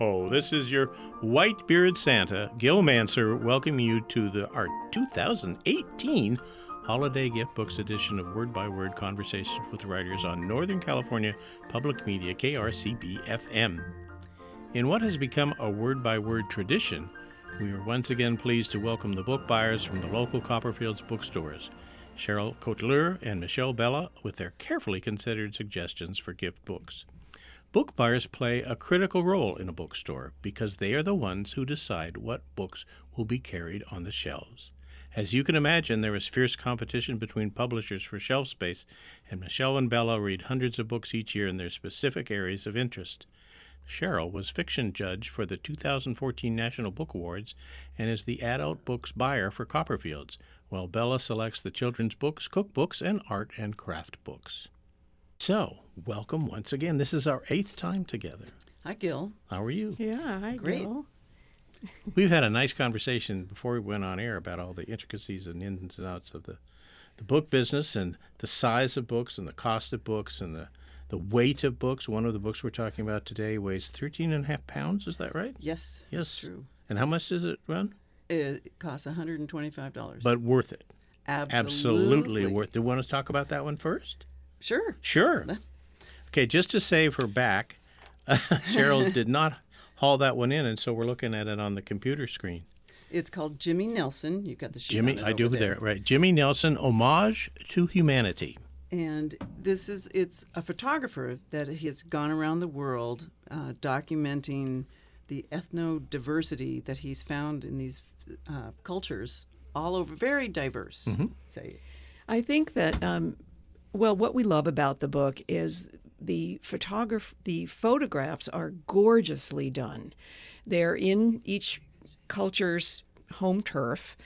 Ho, ho. This is your white bearded Santa, Gil Mansergh, welcoming you to the our 2018 Holiday Gift Books edition of Word by Word Conversations with Writers on Northern California Public Media, KRCB FM. In what has become a word by word tradition, we are once again pleased to welcome the book buyers from the local Copperfields bookstores, Cheryl Cotleur and Michelle Bella, with their carefully considered suggestions for gift books. Book buyers play a critical role in a bookstore because they are the ones who decide what books will be carried on the shelves. As you can imagine, there is fierce competition between publishers for shelf space, and Michelle and Bella read hundreds of books each year in their specific areas of interest. Cheryl was fiction judge for the 2014 National Book Awards and is the adult books buyer for Copperfields, while Bella selects the children's books, cookbooks, and art and craft books. So, welcome once again. This is our eighth time together. Hi, Gil. How are you? Yeah, hi, Great. Gil. We've had a nice conversation before we went on air about all the intricacies and ins and outs of the, the book business and the size of books and the cost of books and the, the weight of books. One of the books we're talking about today weighs 13 and a half pounds. Is that right? Yes. Yes. True. And how much does it run? It costs $125. But worth it. absolutely, Absolutely worth. It. Do you want to talk about that one first? Sure. Sure. Okay, just to save her back, Cheryl did not haul that one in, and so we're looking at it on the computer screen. It's called Jimmy Nelson. You've got the sheet Jimmy, on it I do over there, right? Jimmy Nelson, Homage to Humanity. And this is it's a photographer that he has gone around the world uh, documenting the ethno diversity that he's found in these uh, cultures all over, very diverse. Mm-hmm. Say, I think that, um, well, what we love about the book is the photograph, the photographs are gorgeously done. They're in each culture's home turf,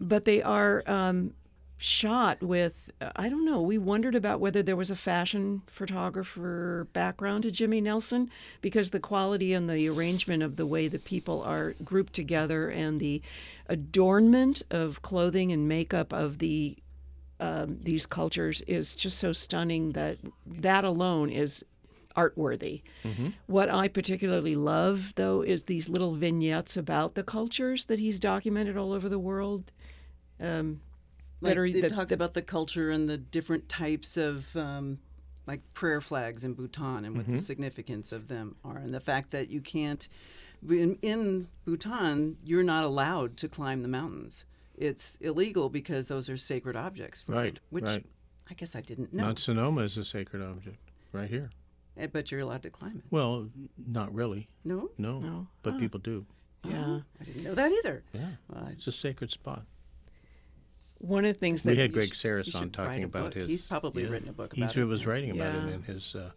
but they are um, shot with, I don't know, we wondered about whether there was a fashion photographer background to Jimmy Nelson because the quality and the arrangement of the way the people are grouped together and the adornment of clothing and makeup of the um, these cultures is just so stunning that that alone is artworthy. What I particularly love, though, is these little vignettes about the cultures that he's documented all over the world. Um, like that are it that- talks that- about the culture and the different types of um, like prayer flags in Bhutan and what the significance of them are, and the fact that you can't in, in Bhutan you're not allowed to climb the mountains. It's illegal because those are sacred objects. for them, Right, Which right. I guess I didn't know. Mount Sonoma is a sacred object, right here. Eh, but you're allowed to climb it. Well, not really. No, No, No. but people do. yeah. Oh, I didn't know that either. Yeah, Well, I- it's a sacred spot. One of the things that We had Greg should- Sarris on talking about book. his. He's probably written a book He about it, He was yes. writing about Yeah. it in his uh,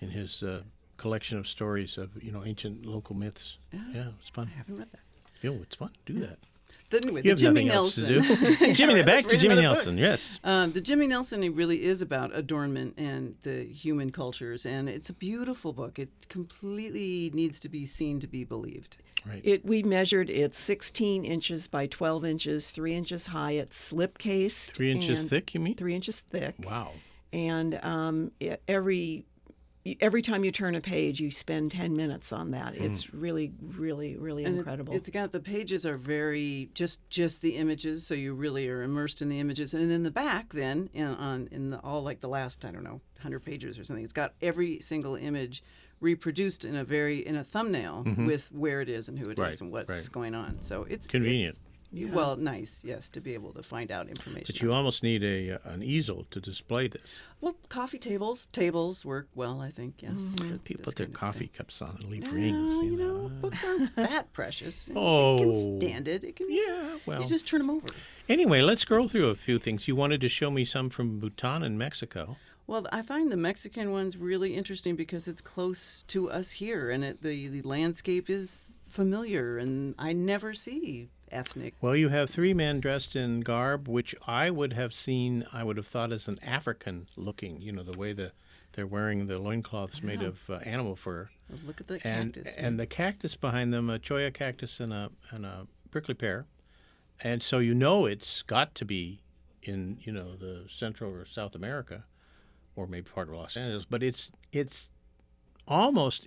in his uh, collection of stories of you know ancient local myths. Yeah. Yeah, it's fun. I haven't read that. Yeah, it's fun. Do that. But anyway, You the have Jimmy nothing else Nelson. to do. Jimmy, I back to Jimmy another book. Nelson. Yes. Um, the Jimmy Nelson it really is about adornment and the human cultures, and it's a beautiful book. It completely needs to be seen to be believed. Right. It we measured it's 16 inches by 12 inches, three inches high. It's slipcase, Three inches thick, you mean? Three inches thick. Wow. and um, e- every every time you turn a page, you spend ten minutes on that. Hmm. It's really, really, really And incredible. it's got the pages are very just just the images, so you really are immersed in the images. And then the back, then in, on in the, all like the last I don't know hundred pages or something, it's got every single image reproduced in a very in a thumbnail with where it is and who it is Mm-hmm. Right, and what's right. going on. So it's Convenient. it- well, nice, yes, to be able to find out information. But you almost need a uh, an easel to display this. Well, coffee tables, tables work well, I think. Yes. for People put their coffee cups on and leave rings. you know, books aren't that precious. Oh. can stand it. It can. Yeah, well. You just turn them over. Anyway, let's scroll through a few things. You wanted to show me some from Bhutan and Mexico. Well, I find the Mexican ones really interesting because it's close to us here, and it, the the landscape is familiar, and I never see ethnic. Well, you have three men dressed in garb, which I would have seen, I would have thought as an African looking, you know, the way the they're wearing the loincloths made of uh, animal fur. Look at the And cactus. and the cactus behind them, a cholla cactus and a and a prickly pear. And so you know it's got to be in, you know, the Central or South America or maybe part of Los Angeles, but it's it's almost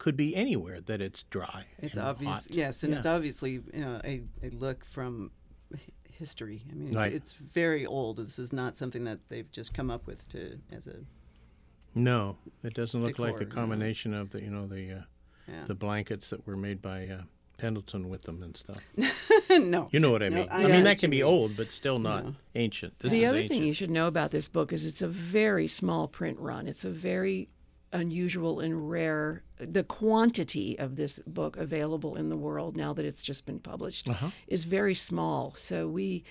could be anywhere that it's dry. It's and obvious, hot. yes, and it's obviously you know, a, a look from history. I mean, it's, Right. it's very old. This is not something that they've just come up with to as a No, it doesn't look like the Decor, no. combination of the you know the uh, yeah. the blankets that were made by uh, Pendleton with them and stuff. no. You know what I No, mean? I I, mean that can be old, but still not No. ancient. This the is other ancient. thing you should know about this book is it's a very small print run. It's a very unusual and rare. The quantity of this book available in the world now that it's just been published Uh-huh. is very small. So we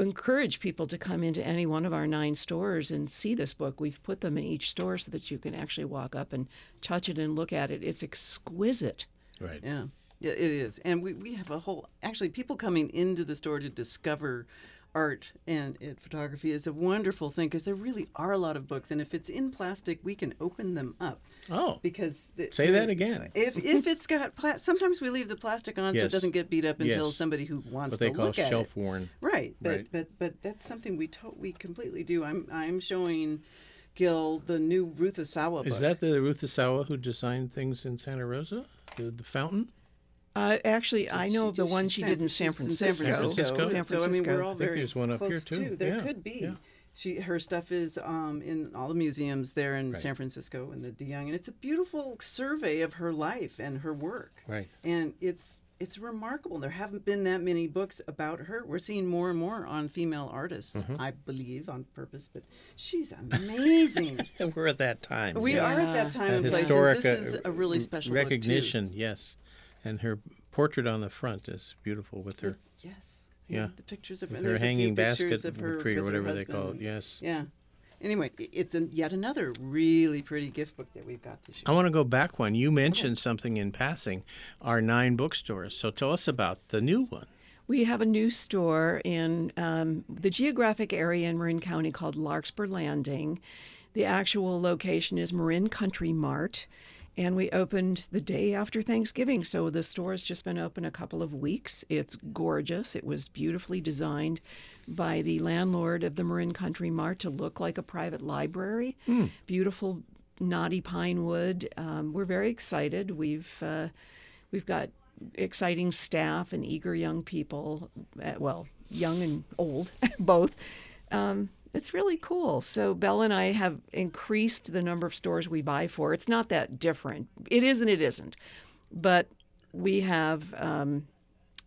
encourage people to come into any one of our nine stores and see this book. We've put them in each store so that you can actually walk up and touch it and look at it. It's exquisite. right. Yeah, yeah, it is, and we, we have a whole. Actually, people coming into the store to discover art and it, photography is a wonderful thing because there really are a lot of books, and if it's in plastic, we can open them up Oh, because the, say that again. If if it's got pla- sometimes we leave the plastic on so it doesn't get beat up until Yes. somebody who wants What they to call look at shelf it. worn. Right, but Right. but but that's something we to- we completely do. I'm I'm showing Gil the new Ruth Asawa book. Is that the Ruth Asawa who designed things in Santa Rosa? The, the fountain? Uh, actually, I know the one she San- did in she's San Francisco. San Francisco. San So I mean, we're all I think very there's one up here, close too. There Yeah, could be. yeah. She her stuff is um, in all the museums there in Right. San Francisco and the DeYoung, and it's a beautiful survey of her life and her work. Right. And it's it's remarkable. There haven't been that many books about her. We're seeing more and more on female artists, Mm-hmm. I believe, on purpose. But she's amazing. And we're at that time. we yes. are at that time That and place. historic and this uh, is a really special book, too. recognition. Yes, and her portrait on the front is beautiful with her Yes. Yeah. The pictures of with her there's a few hanging pictures basket of her tree or whatever they call it. Yes. Yeah. Anyway, it's an, yet another really pretty gift book that we've got this year. I want to go back one. You mentioned something in passing, our nine bookstores. So tell us about the new one. We have a new store in um, the geographic area in Marin County called Larkspur Landing. The actual location is Marin Country Mart, and we opened the day after Thanksgiving. So the store has just been open a couple of weeks. It's gorgeous. It was beautifully designed by the landlord of the Marin Country Mart to look like a private library. Beautiful knotty pine wood. Um, we're very excited. We've uh, we've got exciting staff and eager young people. Uh, well, young and old, both. Um, it's really cool. So Bella and I have increased the number of stores we buy for. It's not that different. It is and it isn't, but we have um,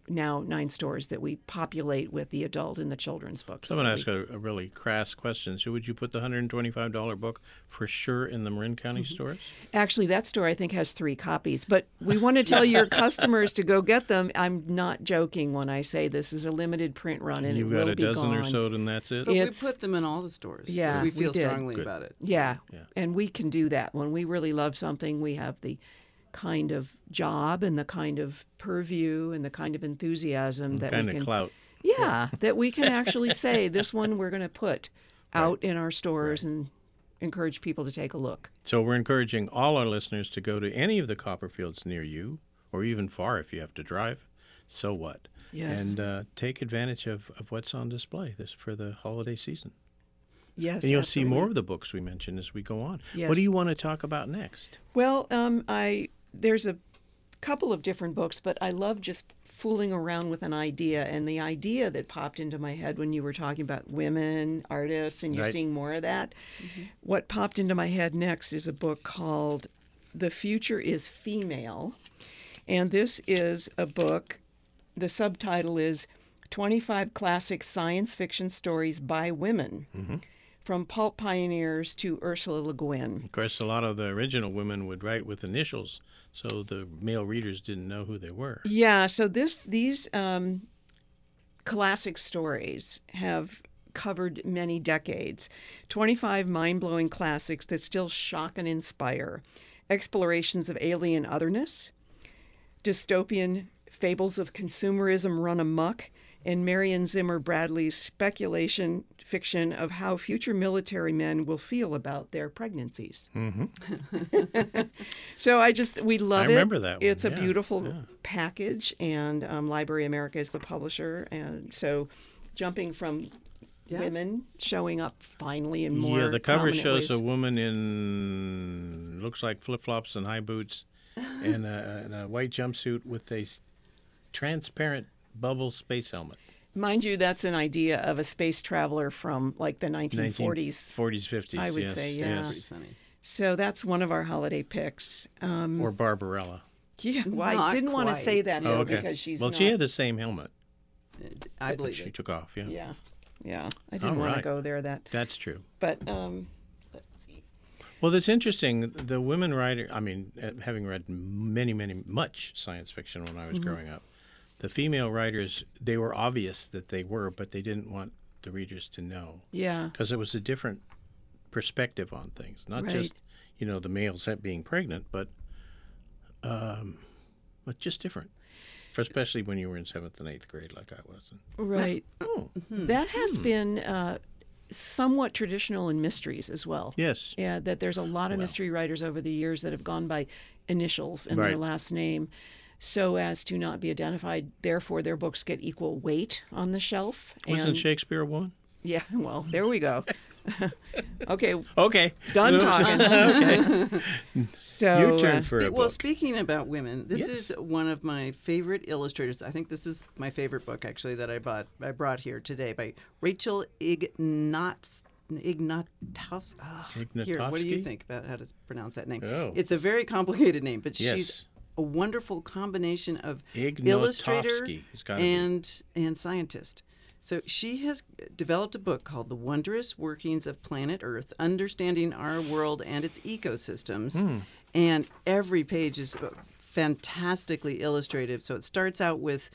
now nine stores that we populate with the adult and the children's books. So I'm going to we- ask a, a really crass question. So would you put the $125 book for sure in the Marin County Mm-hmm. stores? Actually, that store I think has three copies, but we want to tell your customers to go get them. I'm not joking when I say this is a limited print run and You've it got will a be dozen or gone. so, and that's it? but we put them in all the stores. Yeah, we we feel did. strongly Good. about it. Yeah. Yeah. And we can do that. When we really love something, we have the kind of job and the kind of purview and the kind of enthusiasm that kind we of can clout. Yeah, that we can actually say this one we're going to put out in our stores and encourage people to take a look. So we're encouraging all our listeners to go to any of the Copperfields near you, or even far if you have to drive. So what? Yes. And uh, take advantage of, of what's on display this for the holiday season. Yes. And you'll see more of the books we mentioned as we go on. Yes. What do you want to talk about next? Well, um, I there's a couple of different books, but I love just fooling around with an idea. And the idea that popped into my head when you were talking about women artists, and you're Right. seeing more of that. Mm-hmm. What popped into my head next is a book called "The Future Is Female," and this is a book. The subtitle is 25 Classic Science Fiction Stories by Women. Mm-hmm. From pulp pioneers to Ursula Le Guin. Of course, a lot of the original women would write with initials, so the male readers didn't know who they were. Yeah, so this these um, classic stories have covered many decades. 25 mind-blowing classics that still shock and inspire. Explorations of alien otherness, dystopian fables of consumerism run amok, and Marion Zimmer Bradley's speculation fiction of how future military men will feel about their pregnancies. so I just we love it. I remember that one, It's a beautiful yeah. package, and um, Library America is the publisher, and so jumping from Yeah. women showing up finally in more yeah, the cover shows ways. a woman in looks like flip flops and high boots and, a, and a white jumpsuit with a transparent bubble space helmet. Mind you, that's an idea of a space traveler from like the 1940s. 40s, 50s. I would yes, say, yeah. yes. So that's one of our holiday picks. Um, Or Barbarella. yeah, well, I didn't want to say that Oh, okay. because she's well, not, she had the same helmet. I believe she it. took off. Yeah, Yeah, yeah. I didn't All want to go there. That, that's true. but um, let's see. Well, that's interesting. The women writer, I mean, uh, having read many, many, much science fiction when I Mm-hmm. was growing up, the female writers, they were obvious that they were, but they didn't want the readers to know yeah, because it was a different perspective on things. Not Right. just, you know, the male set being pregnant, but, um, but just different. For especially when you were in seventh and eighth grade, like I was. And, right. oh, That has been uh, somewhat traditional in mysteries as well. yes. Yeah, that there's a lot of mystery writers over the years that have gone by initials and their last name so as to not be identified. Therefore, their books get equal weight on the shelf. Wasn't and, Shakespeare a woman? Yeah, well, there we go. okay, Okay. done talking. okay. So, Your turn uh, for a well, book. speaking about women, this Yes. is one of my favorite illustrators. I think this is my favorite book actually that I bought. I brought here today by Rachel Ignatz. Ignotofsky. Ah, Here, what do you think about how to pronounce that name? Oh. It's a very complicated name, but Yes. she's a wonderful combination of illustrator It's be. and and scientist. So she has developed a book called The Wondrous Workings of Planet Earth Understanding Our World and Its Ecosystems. Hmm. And every page is fantastically illustrative. So it starts out with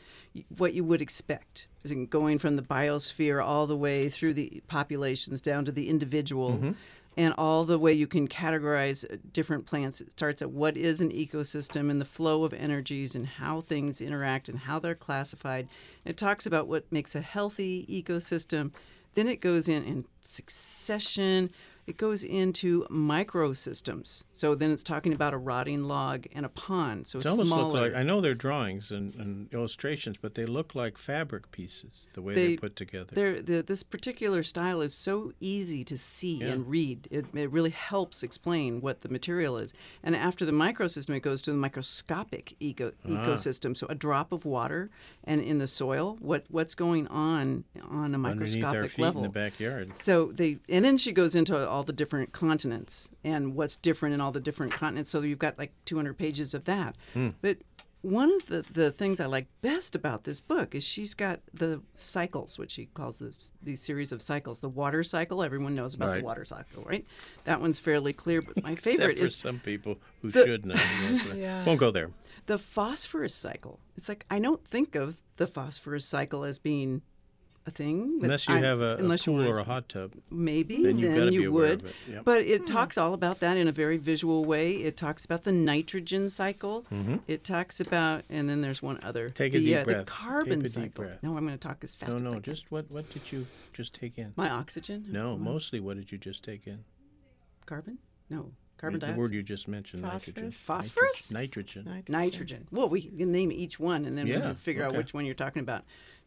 what you would expect, going from the biosphere all the way through the populations down to the individual. Mm-hmm. And all the way you can categorize uh, different plants. It starts at what is an ecosystem and the flow of energies and how things interact and how they're classified. It talks about what makes a healthy ecosystem. Then it goes in in succession. It goes into microsystems. So then it's talking about a rotting log and a pond. So It almost smaller. look like I know they're drawings and, and illustrations, but they look like fabric pieces the way they, are put together. The, this particular style is so easy to see Yeah. and read. It, it really helps explain what the material is. And after the microsystem, it goes to the microscopic eco, Ah. ecosystem. So a drop of water and in the soil, what what's going on on a Underneath our microscopic feet level. in the backyard. So they, and then she goes into all the different continents and what's different in all the different continents. So you've got like 200 pages of that. Hmm. But one of the, the things I like best about this book is she's got the cycles, which she calls this, these series of cycles. The water cycle, everyone knows about Right. the water cycle, right? That one's fairly clear. But my favorite for is some people who the- should know. Yes, Yeah. Won't go there. the phosphorus cycle. It's like I don't think of the phosphorus cycle as being a thing. Unless you I- have a, a unless you pool or a hot tub. maybe Then you've be you aware would of it, yep. but it talks all about that in a very visual way it talks about the nitrogen cycle it talks about and then there's one other Mm-hmm. Take a deep uh, breath. the carbon Take a deep cycle breath. no i'm going to talk as fast No, as I no. can. Just what? What did you just take in? my oxygen No, mostly what did you just take in? carbon no carbon dioxide. the word you just mentioned, nitrogen. Phosphorus? Nitrogen. nitrogen. nitrogen well we can name each one and then we can figure out which one you're talking about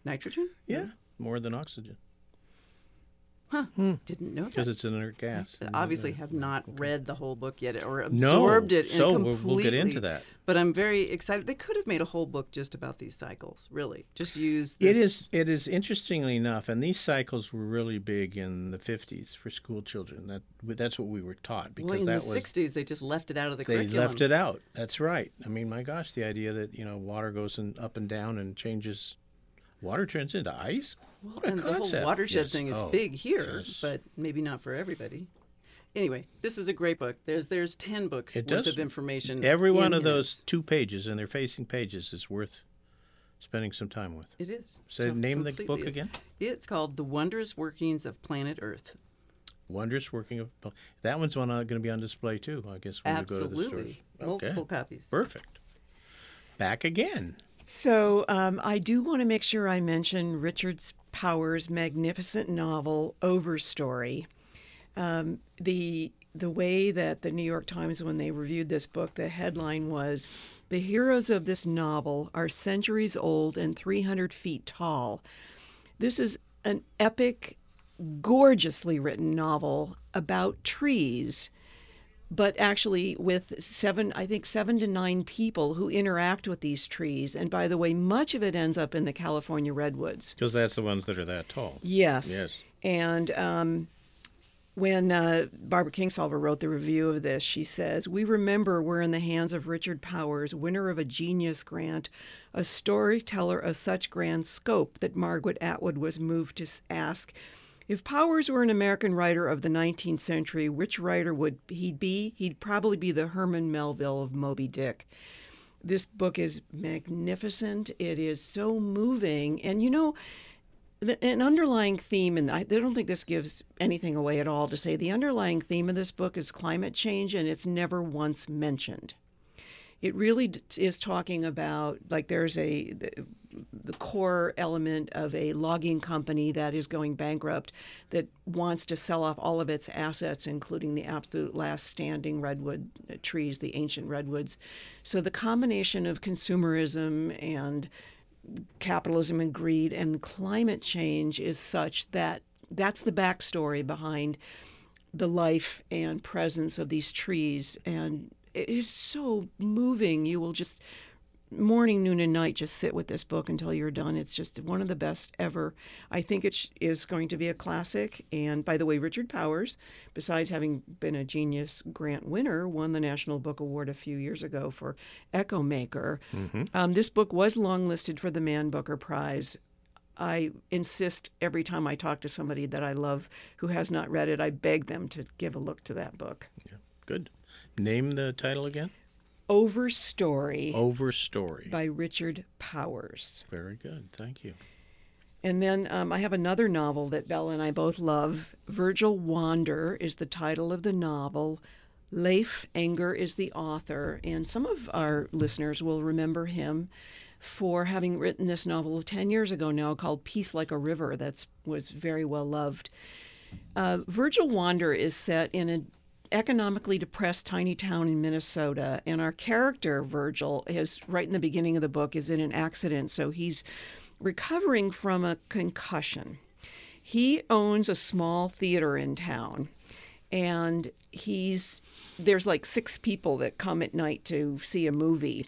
nitrogen Yeah, more than oxygen huh hmm. didn't know that because it's an inert gas. and, obviously have not read the whole book yet or No, absorbed it so and we'll- completely. we'll get into that. But I'm very excited. They could have made a whole book just about these cycles. Really, just use. This. It is. It is interestingly enough, and these cycles were really big in the '50s for school children. That that's what we were taught because Well, in that the was '60s, they just left it out of the they curriculum. left it out. That's right. I mean, my gosh, the idea that you know water goes in, up and down and changes, water turns into ice. What a and the whole watershed Yes. thing is Oh, big here, yes. but maybe not for everybody. Anyway, this is a great book. There's there's ten books It worth does- of information. every one in of here. those two pages and their facing pages is worth spending some time with. It is. So Com- name the book is. again. It's called The Wondrous Workings of Planet Earth. Wondrous working of that one's one uh, going to be on display too. I guess when you go to the stores. Absolutely, multiple copies. Perfect. Back again. So um, I do want to make sure I mention Richard Powers' magnificent novel Overstory. Um, the the way that the New York Times, when they reviewed this book, the headline was, "The heroes of this novel are centuries old and 300 feet tall." This is an epic, gorgeously written novel about trees but actually with seven, I think seven to nine people who interact with these trees. And by the way, much of it ends up in the California redwoods. Because that's the ones that are that tall. Yes. Yes. And um, when uh, Barbara Kingsolver wrote the review of this, she says, We remember we're in the hands of Richard Powers, winner of a Genius Grant, a storyteller of such grand scope that Margaret Atwood was moved to ask. If Powers were an American writer of the 19th century, which writer would he be? He'd probably be the Herman Melville of Moby Dick. This book is magnificent. It is so moving. And you know, the, an underlying theme, and I, I don't think this gives anything away at all to say the underlying theme of this book is climate change, and it's never once mentioned. It really is talking about like there's a the, core element of a logging company that is going bankrupt that wants to sell off all of its assets, including the absolute last standing redwood uh, trees, the ancient redwoods. So the combination of consumerism and capitalism and greed and climate change is such that that's the backstory behind the life and presence of these trees and it is so moving you will just morning noon and night just sit with this book until you're done it's just one of the best ever i think it is going to be a classic and by the way richard powers besides having been a genius grant winner won the national book award a few years ago for echo maker um, this book was longlisted for the man booker prize I insist every time I talk to somebody that I love who has not read it, I beg them to give a look to that book. Yeah. Good. Name the title again. Overstory Overstory. by Richard Powers. Very good. Thank you. And then um, I have another novel that Bella and I both love. Virgil Wander is the title of the novel. Leif Enger is the author, and some of our listeners will remember him for having written this novel 10 years ago now called Peace Like a River that was very well loved. Uh, Virgil Wander is set in an economically depressed tiny town in Minnesota, and our character Virgil is right in the beginning of the book is in an accident, so he's recovering from a concussion. He owns a small theater in town, and he's there's like six people that come at night to see a movie.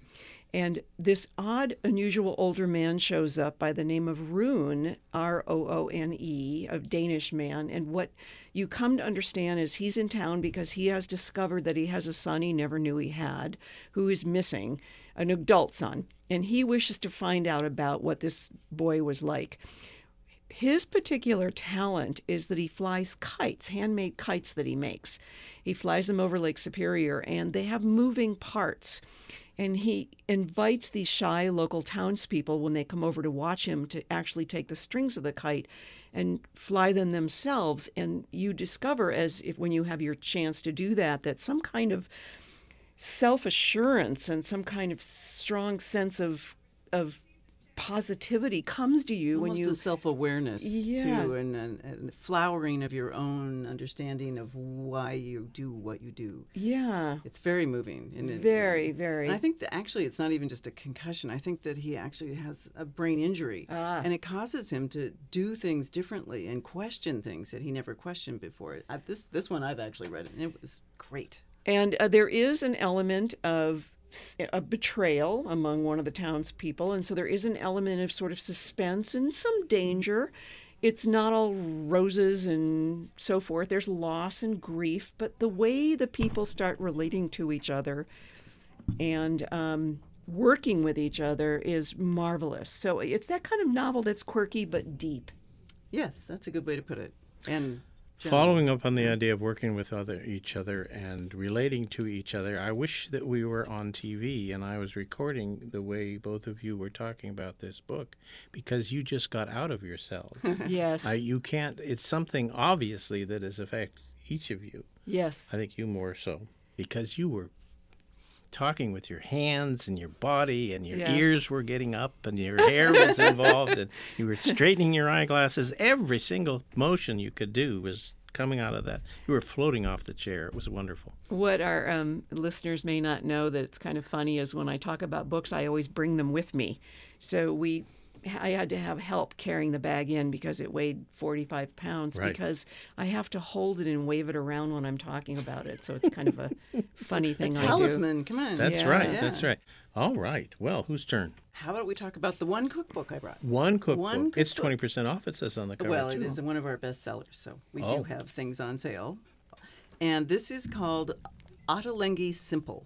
And this odd, unusual older man shows up by the name of Rune, R O O N E, a Danish man. And what you come to understand is he's in town because he has discovered that he has a son he never knew he had who is missing, an adult son. And he wishes to find out about what this boy was like. His particular talent is that he flies kites, handmade kites that he makes. He flies them over Lake Superior, and they have moving parts and he invites these shy local townspeople when they come over to watch him to actually take the strings of the kite and fly them themselves. And you discover as if when you have your chance to do that that some kind of self-assurance and some kind of strong sense of of positivity comes to you Almost when you a self-awareness Yeah. too, and, and, and flowering of your own understanding of why you do what you do. yeah It's very moving. It- very very And I think that actually it's not even just a concussion. I think that he actually has a brain injury. Ah. And it causes him to do things differently and question things that he never questioned before. I, this this one I've actually read it and it was great. And uh, there is an element of a betrayal among one of the townspeople. And so there is an element of sort of suspense and some danger. It's not all roses and so forth. There's loss and grief. But the way the people start relating to each other and um, working with each other is marvelous. So it's that kind of novel that's quirky but deep. Yes, that's a good way to put it. And Following up on the idea of working with other each other and relating to each other, I wish that we were on TV and I was recording the way both of you were talking about this book because you just got out of yourselves. Yes. I, you can't. It's something obviously that has affected each of you. yes. I think you more so because you were talking with your hands and your body and your Yes. ears were getting up and your hair was involved and you were straightening your eyeglasses every single motion you could do was coming out of that you were floating off the chair it was wonderful What our um, listeners may not know that it's kind of funny is when I talk about books, I always bring them with me. So we I had to have help carrying the bag in because it weighed 45 pounds Right. because I have to hold it and wave it around when I'm talking about it. So it's kind of a funny thing I do. Talisman, come on. That's Yeah. right. Yeah. That's right. All right. Well, whose turn? How about we talk about the one cookbook I brought? One cookbook. One cookbook. It's twenty percent off. It says on the cover. Well, it too. is one of our best sellers, so we Oh. do have things on sale. And this is called Ottolenghi Simple.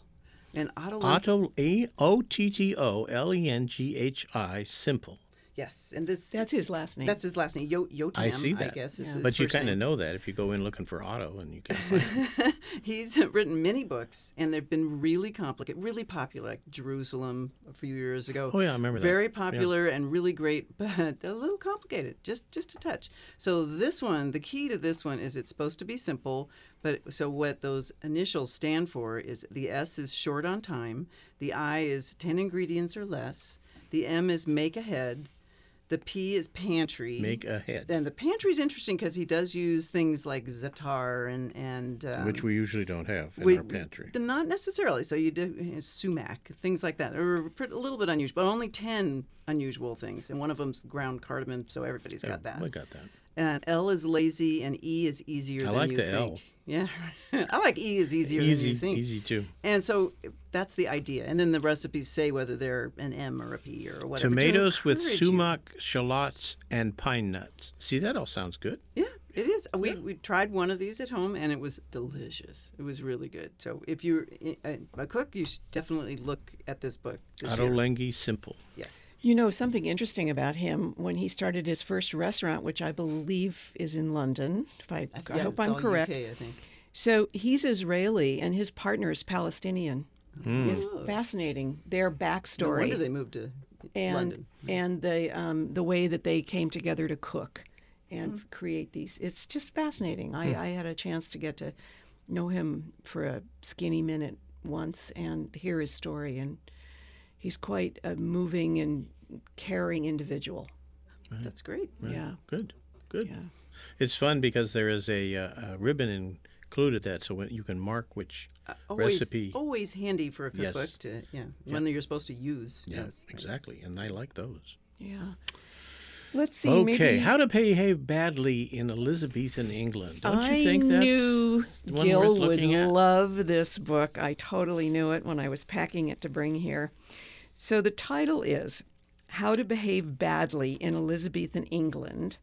And Ottolenghi, Otto A O T T O L E N G H I simple. yes, and this That's his last name. that's his last name. Yo- Yotam, I see that. I guess Yeah. But you kind of know that if you go in looking for Otto and you can find him. He's written many books, and they've been really complicated, really popular. Like Jerusalem a few years ago. Oh, yeah, I remember that. Very Yeah. popular and really great, but a little complicated, just just a touch. So this one, the key to this one is it's supposed to be simple, but so what those initials stand for is the S is short on time, the I is ten ingredients or less, the M is make ahead, the P is pantry. make ahead, and the pantry is interesting because he does use things like zatar and and um, which we usually don't have in we- our pantry. Not necessarily. So you do sumac, things like that, or a little bit unusual, but only ten unusual things, and one of them's ground cardamom. So everybody's got that. We got that. And L is lazy, and E is easier I than like you the think. L. Yeah, I like E is easier than Easy, you think. easy too. And so that's the idea. And then the recipes say whether they're an M or a P or whatever. to Tomatoes with encourage you. sumac, shallots, and pine nuts. See, that all sounds good. Yeah, it is. We we tried one of these at home, and it was delicious. It was really good. So if you're a, a cook, you should definitely look at this book. This Otto year. Lengi simple. Yes. You know, something interesting about him when he started his first restaurant, which I believe is in London. If I, I Yeah, hope it's I'm all correct. UK, I think. So he's Israeli and his partner is Palestinian. It's Oh. fascinating. Their No backstory wonder they moved to and London. and the um, the way that they came together to cook and Mm-hmm. create these. It's just fascinating. Hmm. I, I had a chance to get to know him for a skinny minute once and hear his story, and he's quite a moving and caring individual. That's great. Yeah, Good, good. yeah. It's fun because there is a, uh, a ribbon included that, so when you can mark which. Uh, always, Recipe. Always handy for a Yes. cookbook to yeah, when you're supposed to use. Yeah, yes. exactly, and I like those. Yeah. Let's see. Okay, maybe how to behave badly in Elizabethan England. Don't I you think that's I knew one Gil worth would at? love this book. I totally knew it when I was packing it to bring here. So the title is How to Behave Badly in Elizabethan England.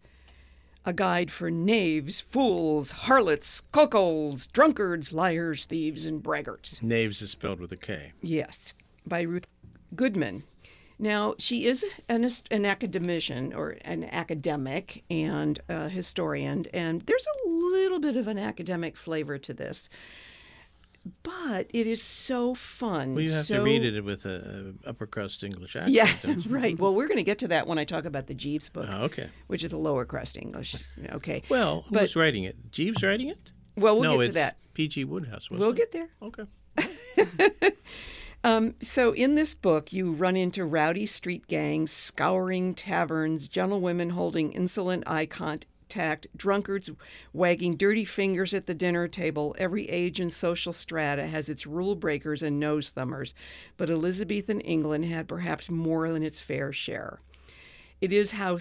A guide for knaves, fools, harlots, cuckolds, drunkards, liars, thieves, and braggarts. Knaves is spelled with a K. Yes, by Ruth Goodman. Now, she is an, an academician or an academic and a historian, and there's a little bit of an academic flavor to this. But it is so fun. Well, you have to read it with a, a upper crust English accent. Yeah, right. Well, we're going to get to that when I talk about the Jeeves book, Oh, okay. which is a lower crust English. Okay. Well, But- who's writing it? Jeeves writing it? Well, we'll no, get to that. P.G. Wodehouse. Wasn't We'll it? get there. Okay. Um, so in this book, you run into rowdy street gangs, scouring taverns, gentlewomen holding insolent eye contact, drunkards wagging dirty fingers at the dinner table. Every age and social strata has its rule breakers and nose thumbers, but Elizabethan England had perhaps more than its fair share. It is how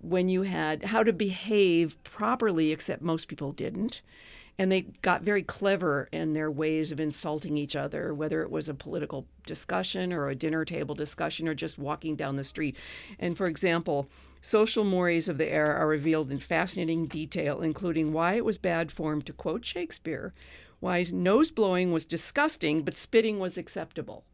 when you had how to behave properly, except most people didn't. And they got very clever in their ways of insulting each other, whether it was a political discussion or a dinner table discussion or just walking down the street. And for example, social mores of the era are revealed in fascinating detail, including why it was bad form to quote Shakespeare, why nose blowing was disgusting but spitting was acceptable.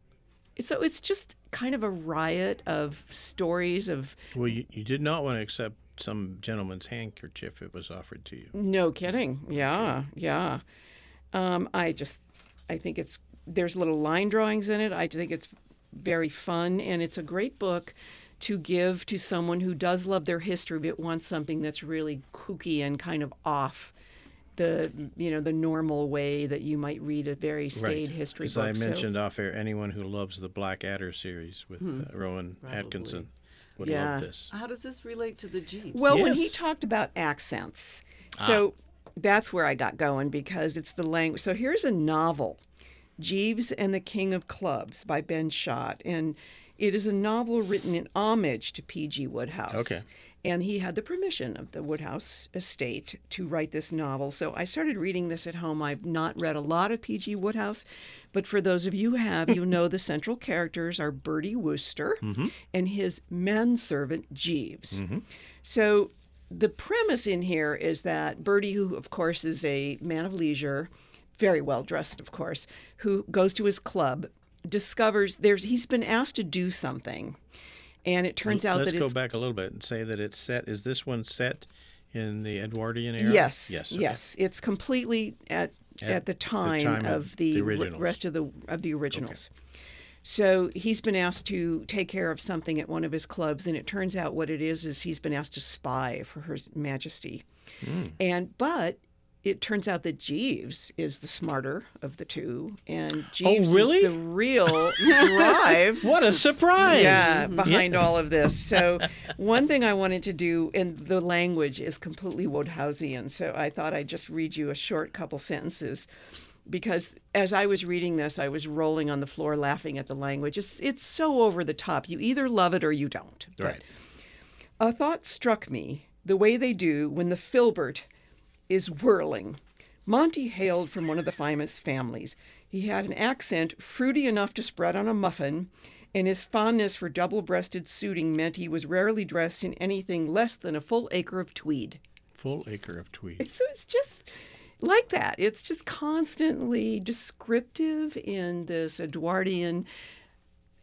So it's just kind of a riot of stories of Well, you, you did not want to accept some gentleman's handkerchief it was offered to you. No kidding. Yeah, yeah. Um, I just, I think it's there's little line drawings in it. I think it's very fun, and it's a great book to give to someone who does love their history but wants something that's really kooky and kind of off the you know the normal way that you might read a very staid history As book. I So- mentioned off air, anyone who loves the Black Adder series with Hmm. uh, Rowan Atkinson would Yeah. love this. How does this relate to the Jeeps? Well, when he talked about accents, ah. so that's where I got going because it's the language. So here's a novel, Jeeves and the King of Clubs by Ben Schott, and It is a novel written in homage to P.G. Wodehouse. Okay. And he had the permission of the Wodehouse estate to write this novel. So I started reading this at home. I've not read a lot of P.G. Wodehouse, but for those of you who have, you know the central characters are Bertie Wooster mm-hmm. and his manservant Jeeves. Mm-hmm. So the premise in here is that Bertie, who of course is a man of leisure, very well dressed, of course, who goes to his club, discovers there's he's been asked to do something, and it turns out Let's that go back a little bit and say that it's set. Is this one set in the Edwardian era? yes, Yes. okay. yes, it's completely at At at, the, the time time of the, the re- rest of the of the originals. So he's been asked to take care of something at one of his clubs, and it turns out what it is is he's been asked to spy for Her Majesty. Hmm. And but it turns out that Jeeves is the smarter of the two, and oh, Jeeves Oh, really? is the real drive. What a surprise! Yeah, behind Yes. all of this. So, one thing I wanted to do, and the language is completely Wodehousian, so I thought I'd just read you a short couple sentences. Because as I was reading this, I was rolling on the floor laughing at the language. It's, it's so over the top. You either love it or you don't. But Right. a thought struck me the way they do when the filbert is whirling. Monty hailed from one of the famous families. He had an accent fruity enough to spread on a muffin, and his fondness for double breasted suiting meant he was rarely dressed in anything less than a full acre of tweed. Full acre of tweed. So it's just like that. It's just constantly descriptive in this Edwardian,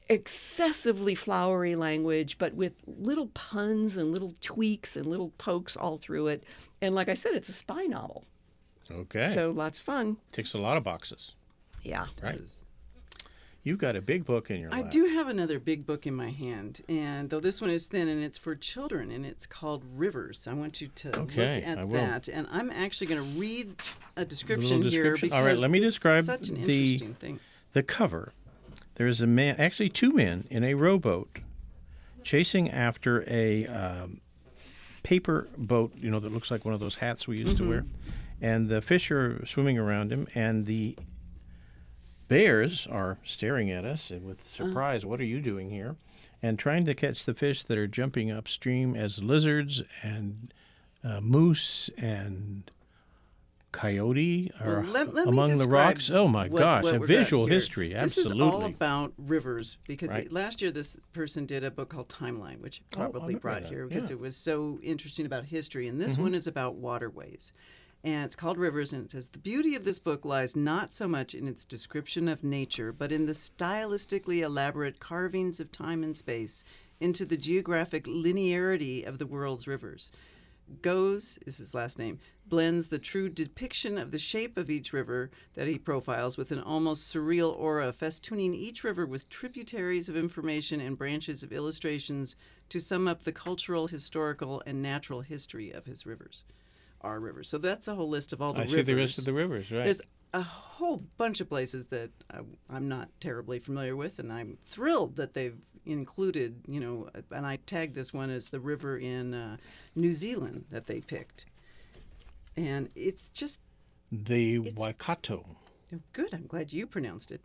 excessively flowery language, but with little puns and little tweaks and little pokes all through it. And like I said, it's a spy novel. Okay. So lots of fun. Ticks a lot of boxes. Yeah. Right. You've got a big book in your I lap. do have another big book in my hand, and though this one is thin and it's for children, and it's called Rivers. I want you to Okay, look at I will. that, and I'm actually going to read a description, here description? because All right, let me describe such an the- interesting thing. The cover. There is a man, actually two men, in a rowboat, chasing after a um, paper boat. You know that looks like one of those hats we used to wear, and the fish are swimming around him, and the bears are staring at us and with surprise. What are you doing here? And trying to catch the fish that are jumping upstream as lizards and uh, moose and coyote are Well, let- let among the rocks. Oh my what- gosh, what a visual history. This is all about rivers because Right. it- last year this person did a book called Timeline, which Oh, probably remember brought here because yeah. Mm-hmm. it was so interesting about history. And this one is about waterways. And it's called Rivers, and it says the beauty of this book lies not so much in its description of nature, but in the stylistically elaborate carvings of time and space into the geographic linearity of the world's rivers. Goes is his last name, blends the true depiction of the shape of each river that he profiles with an almost surreal aura, festooning each river with tributaries of information and branches of illustrations to sum up the cultural, historical, and natural history of his rivers, our rivers. So that's a whole list of all the I rivers. see the rest of the rivers, right? There's a whole bunch of places that I, I'm not terribly familiar with, and I'm thrilled that they've included, you know, and I tagged this one as the river in uh, New Zealand that they picked. And it's just the Waikato. oh, good. I'm glad you pronounced it.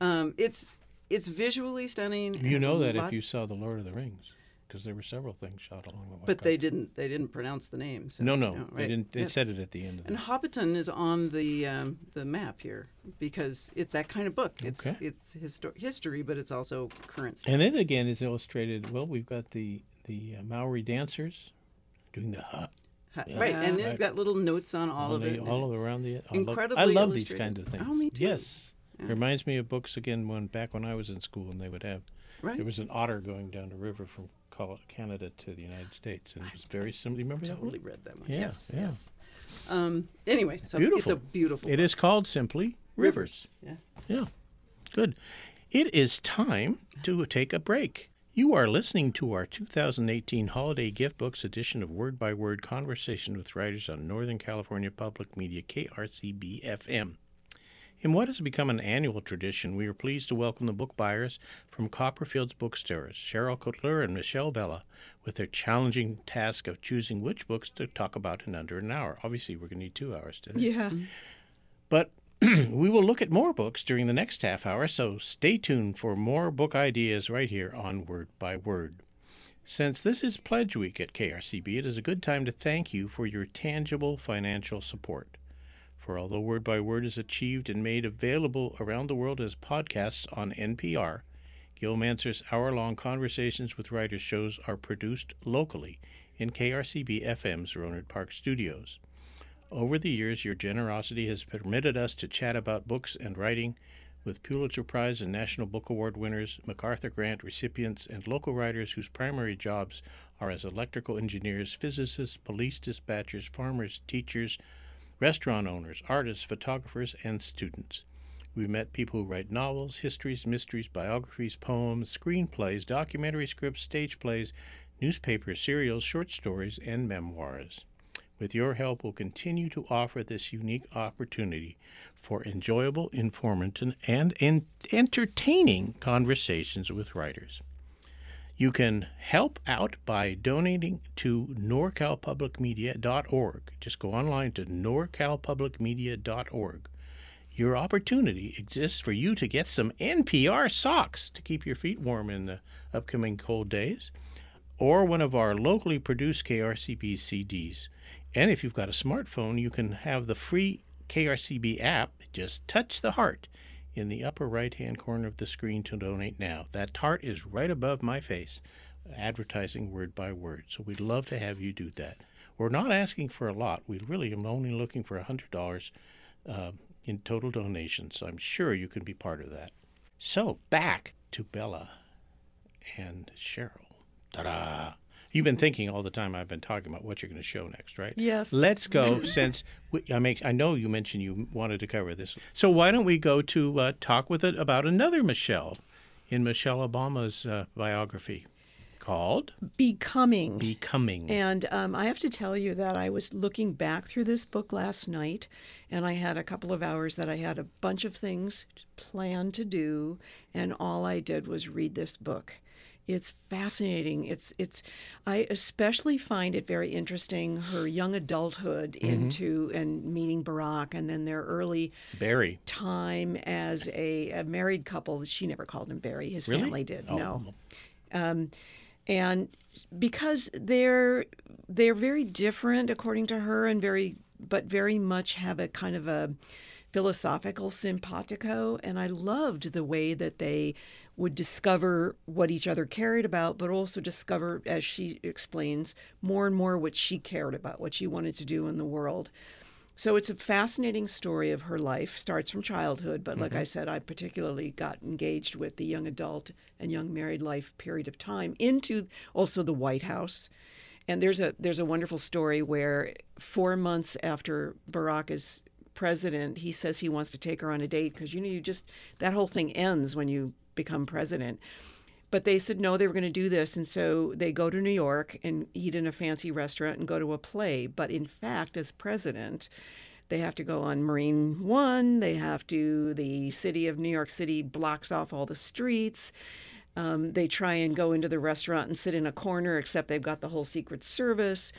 Um, it's it's visually stunning. You know that if you saw the Lord of the Rings, because there were several things shot along the way. but they didn't they didn't pronounce the names. So, no, no, you know, they didn't. They Yes. said it at the end of And it. Hobbiton is on the um, the map here because it's that kind of book. It's Okay. it's histo- history, but it's also current stuff. And it again is illustrated. Well, we've got the the uh, Maori dancers doing the huh, Yeah. Right, and Right. it's got little notes on all on of it. all around the. I love, I love these kind of things. Oh, me too. Yes, Yeah. reminds me of books again when back when I was in school and they would have. Right. There was an otter going down the river from Canada to the United States, and it was very similar. You remember that one? totally read that one. Yeah, yes, yeah. yes. Um, anyway, so Beautiful. it's a beautiful. It book. is called simply Rivers. Yeah. Yeah. Good. It is time to take a break. You are listening to our 2018 Holiday Gift Books edition of Word by Word Conversation with Writers on Northern California Public Media, KRCB FM. In what has become an annual tradition, we are pleased to welcome the book buyers from Copperfield's bookstores, Cheryl Cotleur and Michelle Bella, with their challenging task of choosing which books to talk about in under an hour. Obviously, we're going to need two hours today. Yeah. Mm-hmm. But we will look at more books during the next half hour, so stay tuned for more book ideas right here on Word by Word. Since this is Pledge Week at KRCB, it is a good time to thank you for your tangible financial support. For although Word by Word is achieved and made available around the world as podcasts on NPR, Gil Mansergh's hour long conversations with writers shows are produced locally in KRCB FM's Rohnert Park studios. Over the years, your generosity has permitted us to chat about books and writing with Pulitzer Prize and National Book Award winners, MacArthur Grant recipients, and local writers whose primary jobs are as electrical engineers, physicists, police dispatchers, farmers, teachers, restaurant owners, artists, photographers, and students. We've met people who write novels, histories, mysteries, biographies, poems, screenplays, documentary scripts, stage plays, newspapers, serials, short stories, and memoirs. With your help, we'll continue to offer this unique opportunity for enjoyable, informative, and en- entertaining conversations with writers. You can help out by donating to norcalpublicmedia.org. Just go online to norcalpublicmedia.org. Your opportunity exists for you to get some NPR socks to keep your feet warm in the upcoming cold days, or one of our locally produced KRCB CDs. And if you've got a smartphone, you can have the free KRCB app. Just touch the heart in the upper right hand corner of the screen to donate now. That tart is right above my face, advertising word by word. So we'd love to have you do that. We're not asking for a lot. We really am only looking for $100 uh, in total donations. So I'm sure you can be part of that. So back to Bella and Cheryl. Ta da! You've been thinking all the time I've been talking about what you're going to show next, right? Yes. Let's go since we, I make I know you mentioned you wanted to cover this. So why don't we go to uh, talk with it about another Michelle in Michelle Obama's uh, biography called Becoming. Becoming. And um, I have to tell you that I was looking back through this book last night, and I had a couple of hours that I had a bunch of things planned to do, and all I did was read this book. It's fascinating. It's it's. I especially find it very interesting her young adulthood mm-hmm. into and meeting Barack, and then their early Barry. time as a, a married couple. She never called him Barry. His Really? family did. Oh. No um, and because they're they're very different according to her and very but very much have a kind of a philosophical simpatico and i loved the way that they would discover what each other cared about but also discover as she explains more and more what she cared about what she wanted to do in the world so it's a fascinating story of her life. Starts from childhood, but like mm-hmm. I said, I particularly got engaged with the young adult and young married life period of time into also the White House. And there's a there's a wonderful story where four months after Barack is president, he says he wants to take her on a date because you know you just that whole thing ends when you become president. But they said no, they were going to do this. And so they go to New York and eat in a fancy restaurant and go to a play. But in fact, as president, they have to go on Marine One. They have to, the city of New York City blocks off all the streets. Um, they try and go into the restaurant and sit in a corner, except they've got the whole Secret Service.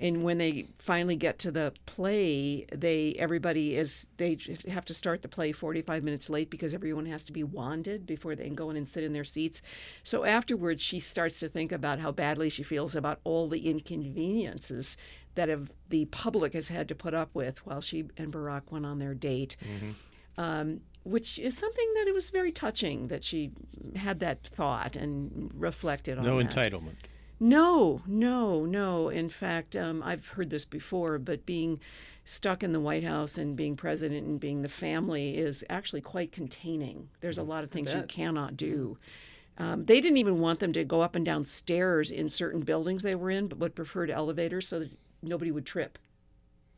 And when they finally get to the play, they everybody is they have to start the play 45 minutes late because everyone has to be wanded before they can go in and sit in their seats. So afterwards, she starts to think about how badly she feels about all the inconveniences that have, the public has had to put up with while she and Barack went on their date. Um, which is something that it was very touching that she had that thought and reflected on No that. entitlement. No, no, no. In fact, um, I've heard this before, but being stuck in the White House and being president and being the family is actually quite containing. There's a lot of things you cannot do. Um, they didn't even want them to go up and down stairs in certain buildings they were in, but would preferred elevators so that nobody would trip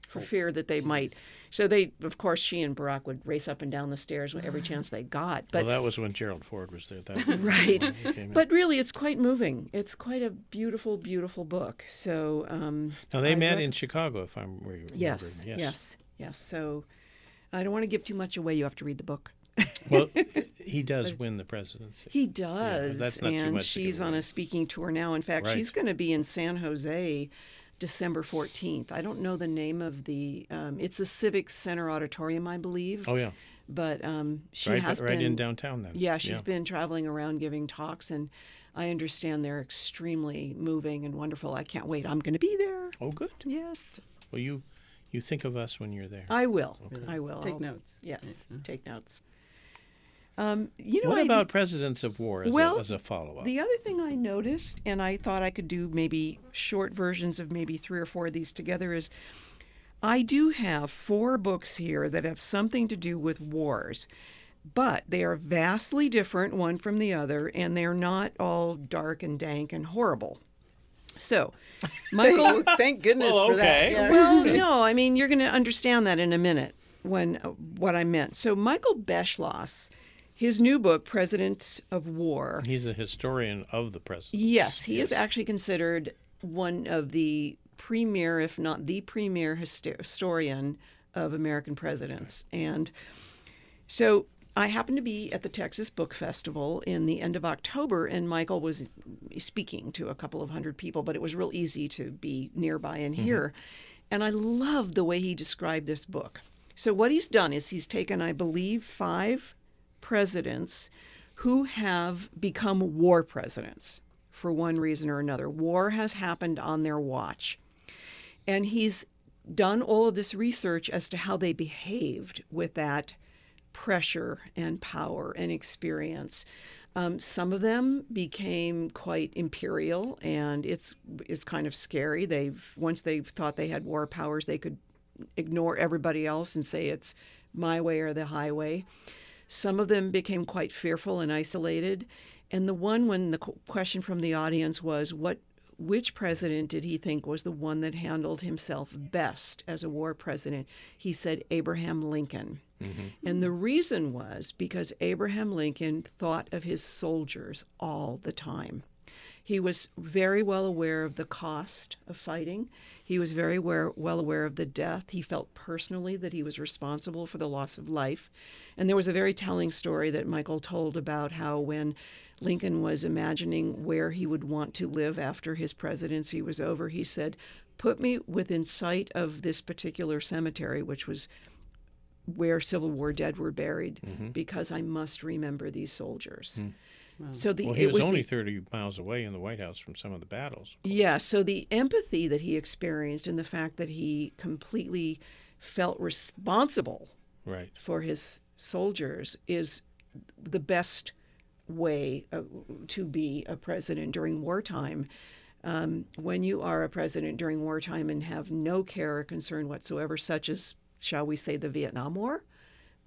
for fear that they might. So they, of course, she and Barack would race up and down the stairs every chance they got. But well, that was when Gerald Ford was there. That, right he came in. but really it's quite moving it's quite a beautiful beautiful book so um now they I met rec- in Chicago, if I'm remembering. yes yes yes so i don't want to give too much away you have to read the book well, he does win the presidency. he does that's not too and much to give she's on a speaking tour now in fact Right. she's going to be in san jose December 14th. I don't know the name of the. Um, it's the Civic Center Auditorium, I believe. Oh yeah, But um, she right, has right been in downtown then. Yeah, she's been traveling around giving talks, and I understand they're extremely moving and wonderful. I can't wait. I'm going to be there. Oh good. Yes, Well, you you think of us when you're there. I will. I will. Take I'll- notes. Yes, take notes. Um, you know, what I- about presidents of war as, Well, a, as a follow up? The other thing I noticed, and I thought I could do maybe short versions of maybe three or four of these together, is I do have four books here that have something to do with wars, but they are vastly different one from the other, and they're not all dark and dank and horrible. So, Michael. Thank goodness Well, for that. Yeah. well, no, I mean, you're going to understand that in a minute when uh, what I meant. So, Michael Beschloss, his new book, Presidents of War, He's a historian of the president. Yes, he is actually considered one of the premier, if not the premier historian of American presidents. And so I happened to be at the Texas Book Festival in the end of October, and Michael was speaking to a couple of hundred people, but it was real easy to be nearby and mm-hmm. hear. And I loved the way he described this book. So, what he's done is he's taken, I believe, five presidents who have become war presidents for one reason or another. War has happened on their watch. And he's done all of this research as to how they behaved with that pressure and power and experience. Um, some of them became quite imperial, and it's it's kind of scary. They've once they thought they had war powers, they could ignore everybody else and say it's my way or the highway. Some of them became quite fearful and isolated. And the one when the question from the audience was what which president did he think was the one that handled himself best as a war president? He said Abraham Lincoln. Mm-hmm. And the reason was because Abraham Lincoln thought of his soldiers all the time. He was very well aware of the cost of fighting. He was very aware, well aware of the death. He felt personally that he was responsible for the loss of life. And there was a very telling story that Michael told about how when Lincoln was imagining where he would want to live after his presidency was over, he said, Put me within sight of this particular cemetery, which was where Civil War dead were buried, mm-hmm. because I must remember these soldiers. Hmm. So the Well, he it was, was only the, 30 miles away in the White House from some of the battles. yeah, so the empathy that he experienced and the fact that he completely felt responsible Right. for his soldiers is the best way uh, to be a president during wartime. Um, when you are a president during wartime and have no care or concern whatsoever, such as, shall we say, the Vietnam War,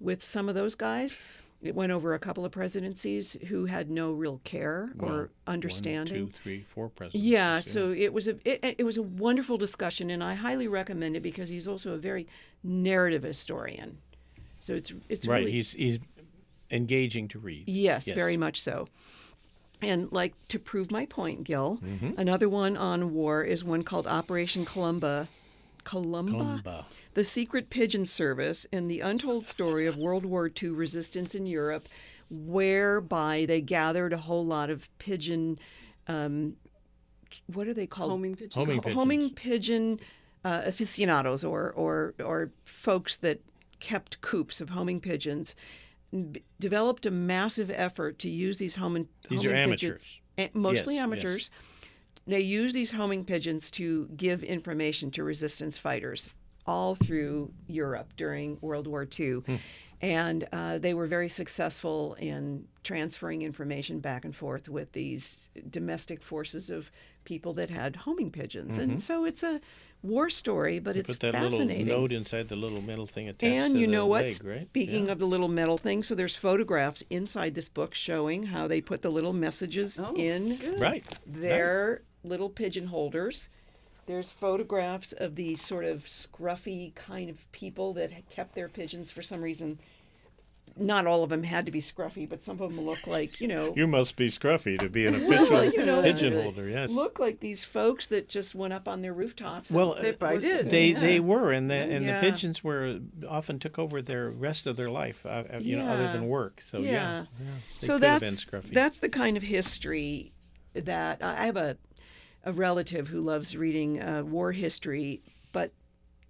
with some of those guys, it went over a couple of presidencies who had no real care Well, or understanding. One, two, three, four presidents. Yeah, so it was a it, it was a wonderful discussion, and I highly recommend it because he's also a very narrative historian. So it's it's right. really He's he's engaging to read. yes, very much so. And like to prove my point, Gil, Mm-hmm. another one on war is one called Operation Columba. Columba? Columba. The Secret Pigeon Service and the untold story of World War II resistance in Europe, whereby they gathered a whole lot of pigeon. Um, what are they called? Homing pigeons. Homing Ho- homing pigeon uh, aficionados or, or or folks that kept coops of homing pigeons b- developed a massive effort to use these homing These are amateurs. pigeons, a- mostly Yes, yes. amateurs. They use these homing pigeons to give information to resistance fighters all through Europe during World War II. Hmm. And uh, they were very successful in transferring information back and forth with these domestic forces of people that had homing pigeons. And so it's a war story, but it's Mm-hmm. Put that fascinating. little note inside the little metal thing attached And you know what? leg, right? Speaking Yeah. of the little metal thing, so there's photographs inside this book showing how they put the little messages Oh, in Right. their little pigeon holders. There's photographs of these sort of scruffy kind of people that had kept their pigeons for some reason. Not all of them had to be scruffy, but some of them look like, you know, You must be scruffy to be an official you know, pigeon holder. Yes. look like these folks that just went up on their rooftops. and Well, They uh, did. They Yeah. they were, and the and Yeah. the pigeons were often took over their rest of their life, uh, uh, you know, other than work. So yeah, Yeah. yeah, so could have been that's scruffy. that's the kind of history that I have a a relative who loves reading uh, war history, but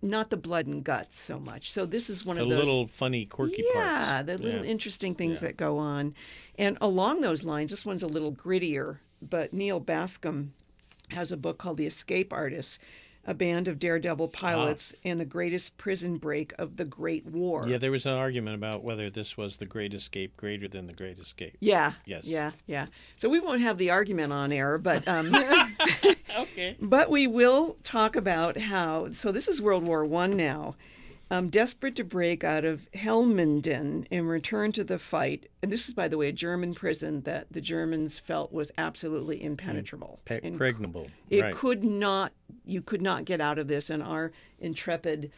not the blood and guts so much. So this is one The of those little funny, quirky parts. yeah, parts. the little Yeah. interesting things Yeah. that go on. And along those lines, this one's a little grittier, but Neal Bascomb has a book called The Escape Artists, a band of daredevil pilots and the greatest prison break of the Great War. Yeah, there was an argument about whether this was the Great Escape greater than the Great Escape. Yeah. Yes. Yeah. Yeah. So we won't have the argument on air, but um, Okay. but we will talk about how. So this is World War One now. Um, desperate to break out of Holzminden and return to the fight, and this is, by the way, a German prison that the Germans felt was absolutely impenetrable. Pe- And pregnable. it right. could not, you could not get out of this, and our intrepid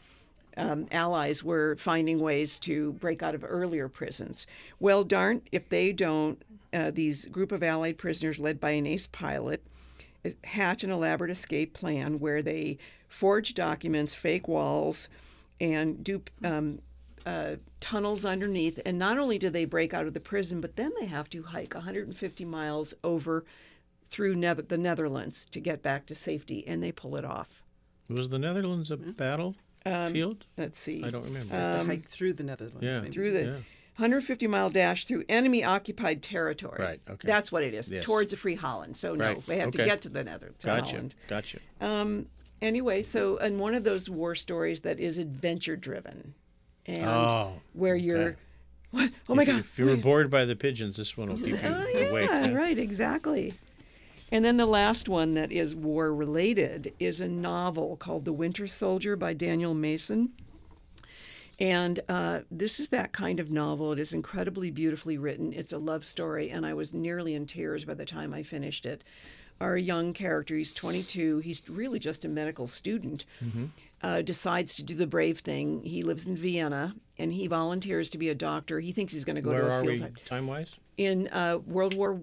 um, allies were finding ways to break out of earlier prisons. Well, darn, if they don't, uh, these group of Allied prisoners led by an ace pilot uh, hatch an elaborate escape plan where they forge documents, fake walls, and do um, uh, tunnels underneath. And not only do they break out of the prison, but then they have to hike 150 miles over through Nether- the Netherlands to get back to safety, and they pull it off. Was the Netherlands a Hmm? battle Um, field? Let's see. I don't remember. to hike through the Netherlands. yeah. maybe. Through the Yeah. 150 mile dash through enemy occupied territory. Right, okay. That's what it is. Yes. Towards the Free Holland. So no, Right, they have to get to the Netherlands. Gotcha. Holland. Gotcha. Um, anyway, so and one of those war stories that is adventure driven, and Oh, where you're, what? Oh my if, you- god! If you were bored by the pigeons, this one will keep you Oh yeah, awake. yeah. right, exactly. And then the last one that is war related is a novel called The Winter Soldier by Daniel Mason. And uh, this is that kind of novel. It is incredibly beautifully written. It's a love story, and I was nearly in tears by the time I finished it. Our young character, he's 22, he's really just a medical student, Mm-hmm. uh, decides to do the brave thing. He lives in Vienna, and he volunteers to be a doctor. He thinks he's going to go Where to a are field we time wise? in uh, World War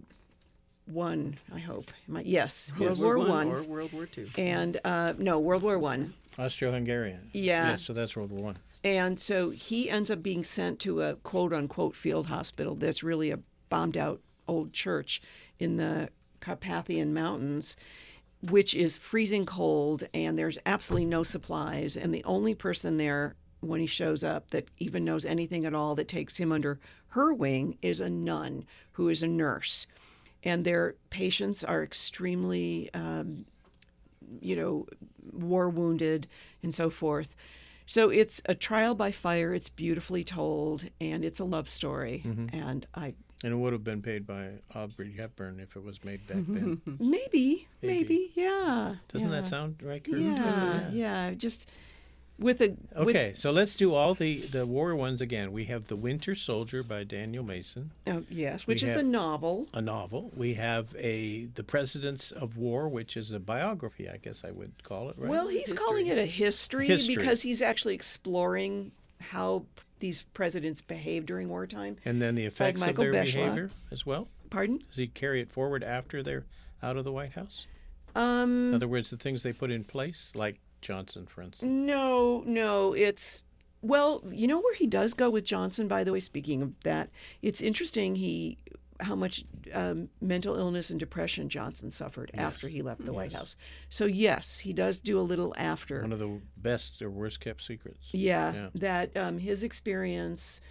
One. I hope. Am I- yes, World War War One, or World War Two. and uh, no, World War One. Austro-Hungarian. Yeah. Yeah. So that's World War One. And so he ends up being sent to a quote unquote field hospital that's really a bombed out old church in the Carpathian Mountains, which is freezing cold and there's absolutely no supplies. And the only person there when he shows up that even knows anything at all that takes him under her wing is a nun who is a nurse. And their patients are extremely um, you know, war wounded and so forth. So it's a trial by fire. It's beautifully told, and it's a love story. And I And it would have been paid by Aubrey Hepburn if it was made back then. maybe, Maybe. maybe, yeah. Doesn't yeah. that sound right? Kurt? Yeah, yeah. Just with a with- Okay, so let's do all the the war ones again. We have The Winter Soldier by Daniel Mason, oh, yes, which We is a novel. a novel. We have a The Presidents of War, which is a biography, I guess I would call it, right? Well, he's calling it a history, History. because he's actually exploring how these presidents behaved during wartime. and then the effects of Michael their behavior as well. Pardon? Does he carry it forward after they're out of the White House? Um, In other words, the things they put in place, like Johnson, for instance. No, no, it's well, you know where he does go with Johnson. By the way, speaking of that, it's interesting. He how much um, mental illness and depression Johnson suffered after he left the White House. So yes, he does do a little after. One of the best or worst kept secrets. yeah, Yeah. that um, his experience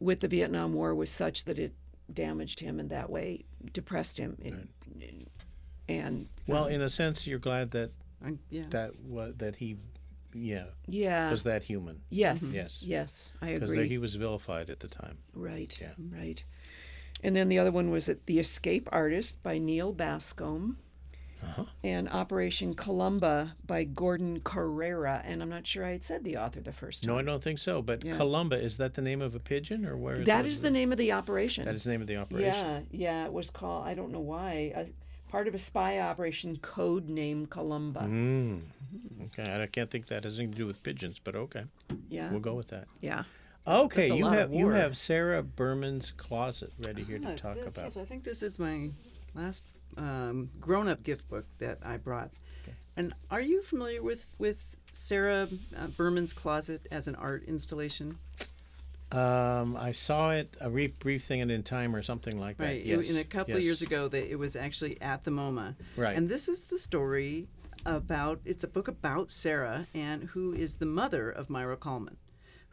with the Vietnam War was such that it damaged him in that way, depressed him, It- and Well, in a sense, you're glad that I, yeah. that was that he, yeah, yeah, was that human yes, Yes. yes, I agree because he was vilified at the time. Right. Yeah. Right. And then the other one was The Escape Artist by Neal Bascomb. Uh-huh. And Operation Columba by Gordon Corera. And I'm not sure I had said the author the first time. No, I don't think so. But Yeah. Columba is that the name of a pigeon or where? that is the name of the operation. That is the name of the operation. Yeah, yeah. It was called, I don't know why, a, part of a spy operation code name Columba. Mm. Okay, I can't think that has anything to do with pigeons, but okay, Yeah. we'll go with that. Yeah. Okay, that's a you lot of have you have Sarah Berman's closet ready here to Ah, talk this about. is- I think this is my last um, grown-up gift book that I brought. And are you familiar with with Sarah uh, Berman's closet as an art installation? Um, I saw it a brief, brief thing in Time or something like that. Right. It- Yes. in a couple yes. of years ago, that it was actually at the MoMA. Right. And this is the story about. It's a book about Sarah, and who is the mother of Maira Kalman,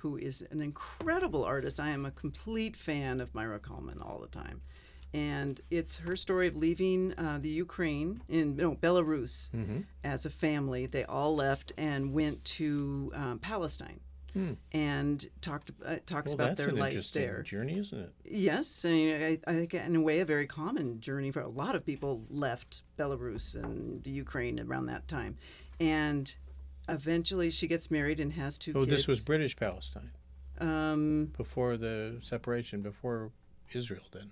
who is an incredible artist. I am a complete fan of Maira Kalman all the time. And it's her story of leaving uh, the Ukraine in no Belarus Mm-hmm. as a family. They all left and went to um, Palestine, and talked uh, talks Hmm. Well, about their life there. journey, isn't it? Yes, I, mean, I, I think in a way a very common journey for a lot of people left Belarus and the Ukraine around that time, and eventually she gets married and has two Oh, kids. Oh, this was British Palestine Um, before the separation, before Israel. Then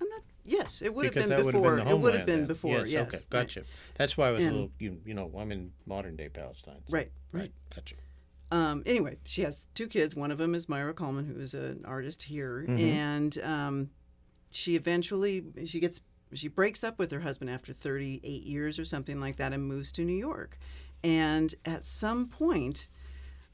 I'm not. Yes, it would have because been that would have before. been the it would have been then. before. Yes, Yes, okay, right. gotcha. That's why I was a little. You, you know, I'm in modern day Palestine. so- Right, right. Gotcha. Um, anyway, she has two kids. One of them is Maira Kalman, who is an artist here, Mhm. and um, she eventually she gets she breaks up with her husband after 38 years or something like that, and moves to New York. And at some point,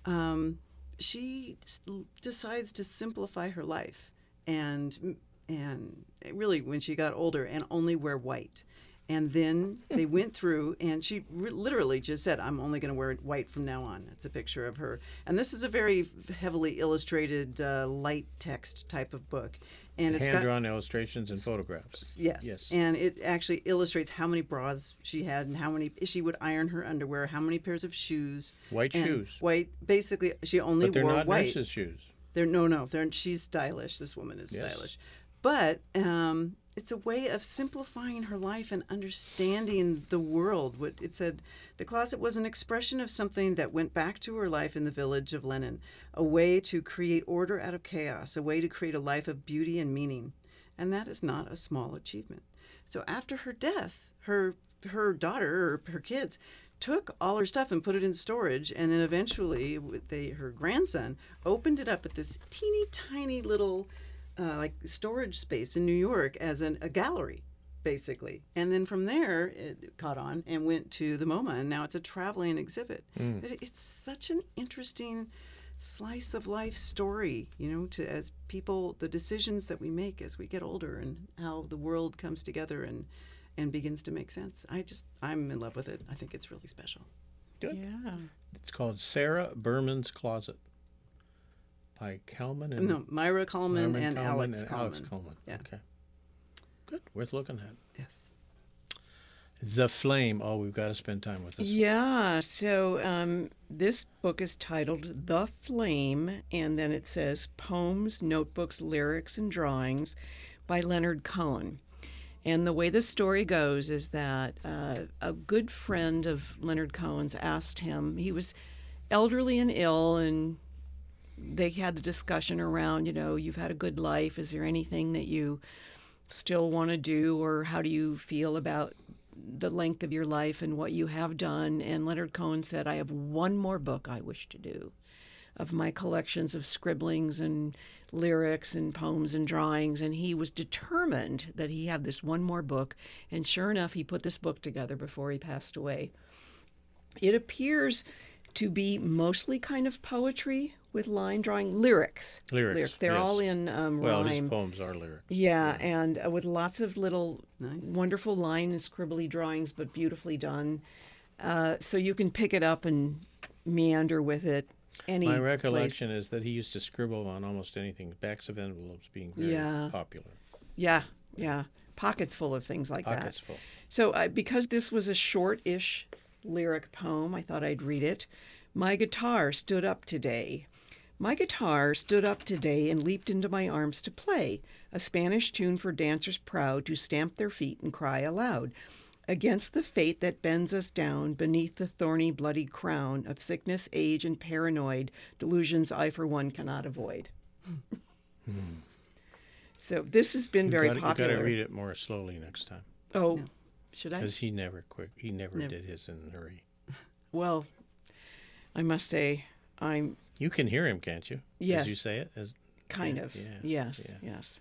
um, she s- decides to simplify her life, and and really when she got older, and only wear white. And then they went through, and she literally just said, "I'm only going to wear white from now on." It's a picture of her, and this is a very heavily illustrated, uh, light text type of book, and it's Hand drawn illustrations and photographs. Yes. Yes. And it actually illustrates how many bras she had and how many she would iron her underwear, how many pairs of shoes. White shoes. White. Basically, she only But they're wore not white. nurses' shoes. They're no, no. They're she's stylish. This woman is Yes. stylish, but um, it's a way of simplifying her life and understanding the world. What it said, the closet was an expression of something that went back to her life in the village of Lenin, a way to create order out of chaos, a way to create a life of beauty and meaning, and that is not a small achievement. So after her death, her her daughter or her kids took all her stuff and put it in storage and then eventually they her grandson opened it up at this teeny tiny little uh, like storage space in New York as an, a gallery basically. And then from there it caught on and went to the MoMA and now it's a traveling exhibit. But it- it's such an interesting slice of life story you know to as people the decisions that we make as we get older and how the world comes together and and begins to make sense. I just i'm in love with it. I think it's really special. Good. Yeah. It's called Sarah Berman's Closet by Kalman and no Maira Kalman Norman and Kalman alex and coleman Alex Kalman. Yeah. Okay. Good. Worth looking at. yes The Flame. Oh, we've got to spend time with this. one. Yeah, so um, this book is titled The Flame, and then it says Poems, Notebooks, Lyrics, and Drawings by Leonard Cohen. And the way the story goes is that uh, a good friend of Leonard Cohen's asked him, he was elderly and ill, and they had the discussion around, you know, you've had a good life. Is there anything that you still want to do, or how do you feel about the length of your life and what you have done. And Leonard Cohen said, I have one more book I wish to do of my collections of scribblings and lyrics and poems and drawings. And he was determined that he had this one more book. And sure enough, he put this book together before he passed away. It appears to be mostly kind of poetry with line drawing lyrics. Lyrics, They're yes. all in um, Well, his poems are lyrics. Yeah, and uh, with lots of little Nice. wonderful line and scribbly drawings, but beautifully done. Uh, so you can pick it up and meander with it. Any My place. recollection is that he used to scribble on almost anything, backs of envelopes being very Yeah. popular. Yeah, yeah, pockets full of things like that. Pockets that. full. So uh, because this was a short-ish lyric poem, I thought I'd read it. My guitar stood up today. My guitar stood up today and leaped into my arms to play, a Spanish tune for dancers proud to stamp their feet and cry aloud. Against the fate that bends us down beneath the thorny, bloody crown of sickness, age, and paranoid delusions I, for one, cannot avoid. Hmm. so this has been You very gotta, popular. You got to read it more slowly next time Oh, No. Should I? because he never quick. He never, Never. did his in a hurry. Well, I must say, I'm You can hear him, can't you? Yes. As you say it, as kind Yeah, of. yeah, yes, yeah. yes.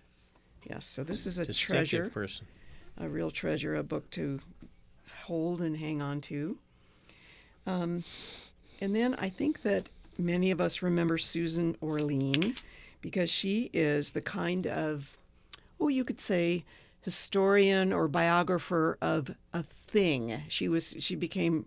Yes. So this is a treasure, person. a real treasure, a book to hold and hang on to. Um, and then I think that many of us remember Susan Orlean because she is the kind of, oh, you could say, historian or biographer of a thing. She was she became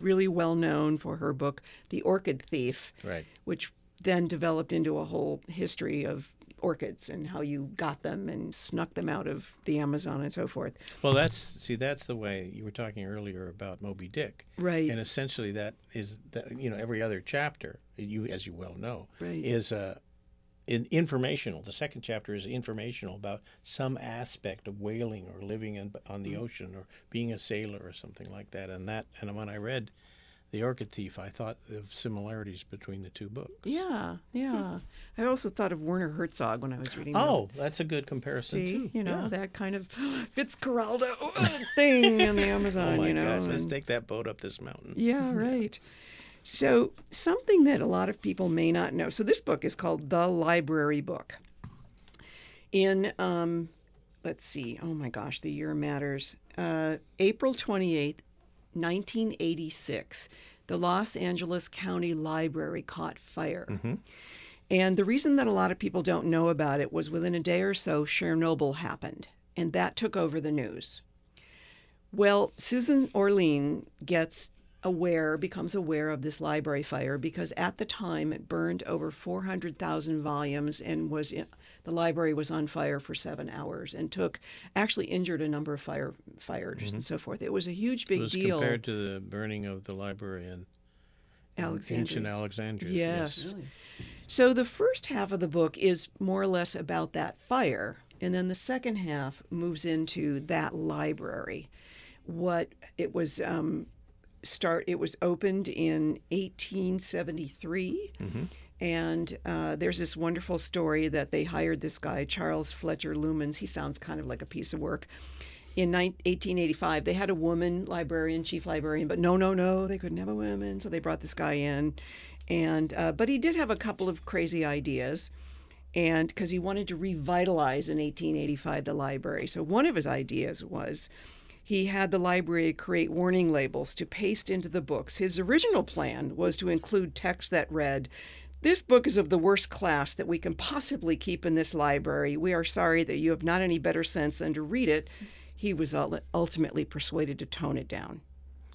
really well known for her book The Orchid Thief, Right. which then developed into a whole history of orchids and how you got them and snuck them out of the Amazon and so forth. Well, that's see, that's the way you were talking earlier about Moby Dick, Right. and essentially that is that you know every other chapter you as you well know Right. is uh, in, informational. The second chapter is informational about some aspect of whaling or living in, on the mm. ocean or being a sailor or something like that. And that and when I read the Orchid Thief, I thought of similarities between the two books. Yeah, yeah. Hmm. I also thought of Werner Herzog when I was reading. that. Oh, that's a good comparison See, too. you know Yeah. that kind of Fitzcarraldo thing in the Amazon. Oh my you know, gosh, let's and- take that boat up this mountain. Yeah, right. So, something that a lot of people may not know. So, this book is called The Library Book. In, um, let's see, oh my gosh, the year matters. Uh, April 28th, 1986, the Los Angeles County Library caught fire. And the reason that a lot of people don't know about it was within a day or so, Chernobyl happened, and that took over the news. Well, Susan Orlean gets aware, becomes aware of this library fire because at the time it burned over 400,000 volumes and was in, the library was on fire for seven hours and took actually injured a number of firefighters and so forth. It was a huge big It was deal. compared to the burning of the library in Alexandria. ancient Alexandria. Yes. Really? So the first half of the book is more or less about that fire, and then the second half moves into that library. What it was um, start. It was opened in 1873. And uh, there's this wonderful story that they hired this guy, Charles Fletcher Lummis. He sounds kind of like a piece of work. In nine- 1885, they had a woman librarian, chief librarian, but no, no, no, they couldn't have a woman. So they brought this guy in. And uh, but he did have a couple of crazy ideas, and because he wanted to revitalize in 1885 the library. So one of his ideas was he had the library create warning labels to paste into the books. His original plan was to include text that read, This book is of the worst class that we can possibly keep in this library. We are sorry that you have not any better sense than to read it. He was ultimately persuaded to tone it down.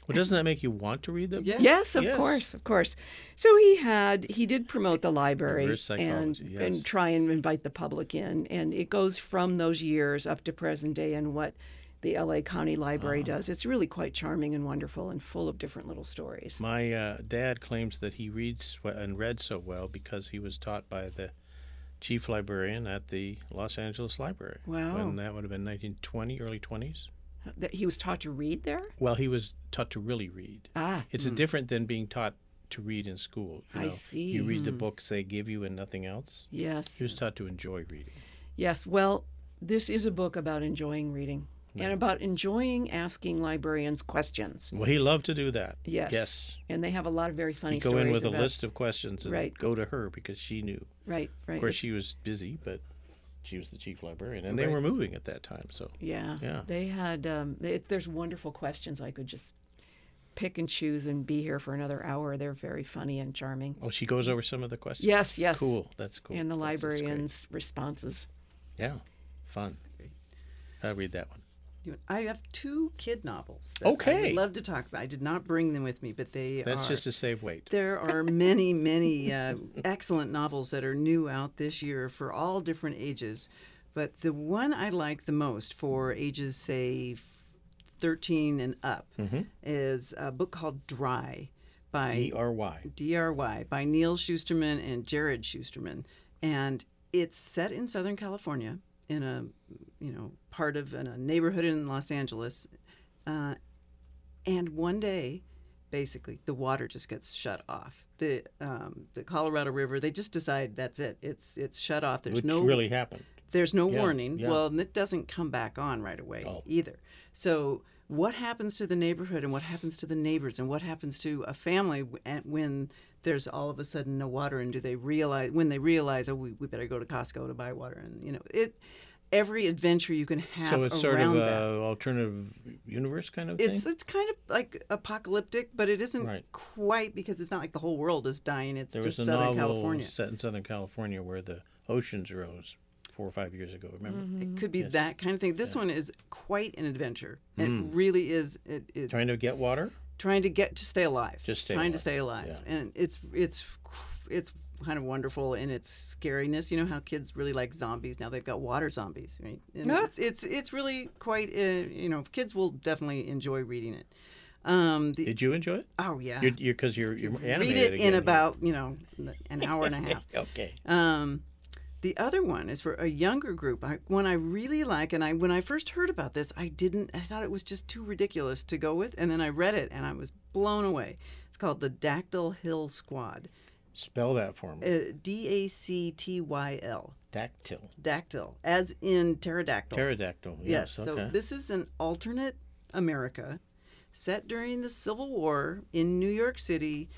Well, doesn't that make you want to read them? Yeah. Yes, of Yes. course, of course. So he had he did promote the library and yes. and try and invite the public in, and it goes from those years up to present day and what the L.A. County Library Uh-huh. does. It's really quite charming and wonderful and full of different little stories. My uh, dad claims that he reads and read so well because he was taught by the chief librarian at the Los Angeles Library. Wow. When that would have been 1920, early 20s. That he was taught to read there. Well, he was taught to really read. Ah, It's a different than being taught to read in school. You I see. You read the books they give you and nothing else. yes, He was taught to enjoy reading. yes. Well, this is a book about enjoying reading and about enjoying asking librarians questions. Well, he loved to do that. Yes. Yes. And they have a lot of very funny He'd go in with a list of questions and Right. go to her because she knew. Right, right. Of course, she was busy, but she was the chief librarian, and they were moving at that time. So Yeah. Yeah. They had, um, there's wonderful questions I could just pick and choose and be here for another hour. They're very funny and charming. Oh, she goes over some of the questions. Yes, yes. Cool. That's cool. And the That's- that's great. librarians' responses. Yeah. Fun. I'll read that one. You- I have two kid novels. Okay. would love to talk about. I did not bring them with me, but they That's are. just to save weight. There are many, many uh, excellent novels that are new out this year for all different ages. But the one I like the most for ages, say, 13 and up, is a book called Dry by D R Y. DRY by Neal Shusterman and Jarrod Shusterman, and it's set in Southern California in a you know part of in a neighborhood in Los Angeles, uh, and one day, basically, the water just gets shut off. The um, the Colorado River, they just decide that's it. It's it's shut off. There's Which no really happened. there's no Yeah, warning. yeah. Well, and it doesn't come back on right away Oh. either. So, what happens to the neighborhood and what happens to the neighbors and what happens to a family when there's all of a sudden no water and do they realize when they realize oh we, we better go to Costco to buy water and you know it every adventure you can have So it's sort of around a alternative universe kind of It's thing. it's kind of like apocalyptic, but it isn't Right. quite because it's not like the whole world is dying. It's There was just a Southern novel California. set in Southern California where the oceans rose four or five years ago. Remember, It could be Yes. that kind of thing. This one is quite an adventure. Mm. It really is. It, it trying to get water. trying to get to stay alive. Just stay trying alive. to stay alive, Yeah. and it's it's it's kind of wonderful in its scariness. You know how kids really like zombies. Now they've got water zombies, right? And Yeah. it's, it's it's really quite. Uh, you know, kids will definitely enjoy reading it. Um, the, Did you enjoy it? oh yeah, because You're because you're, you're, read it again in here. about you know an hour and a half. okay. Um, the other one is for a younger group. I, one I really like, and I when I first heard about this, I didn't. I thought it was just too ridiculous to go with, and then I read it, and I was blown away. It's called the Dactyl Hill Squad. Spell that for me. Uh, D A C T Y L. Dactyl. Dactyl, as in pterodactyl. Pterodactyl. Yes. Yes. So this is an alternate America set during the Civil War in New York City,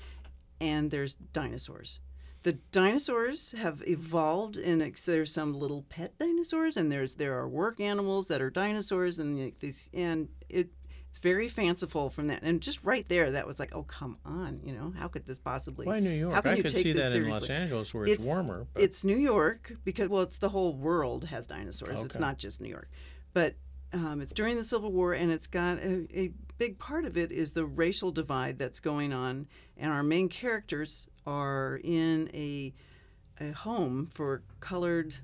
and there's dinosaurs. The dinosaurs have evolved, and there's some little pet dinosaurs, and there's there are work animals that are dinosaurs, and these and it it's very fanciful from that. And just right there, that was like, oh come on, you know, how could this possibly? Why New York? How can I you could take see this that in Los? Angeles where it's, warmer. But It's New York because well, it's the whole world has dinosaurs. It's not just New York, but um, it's during the Civil War, and it's got a, a big part of it is the racial divide that's going on, and our main characters are in a a home for colored.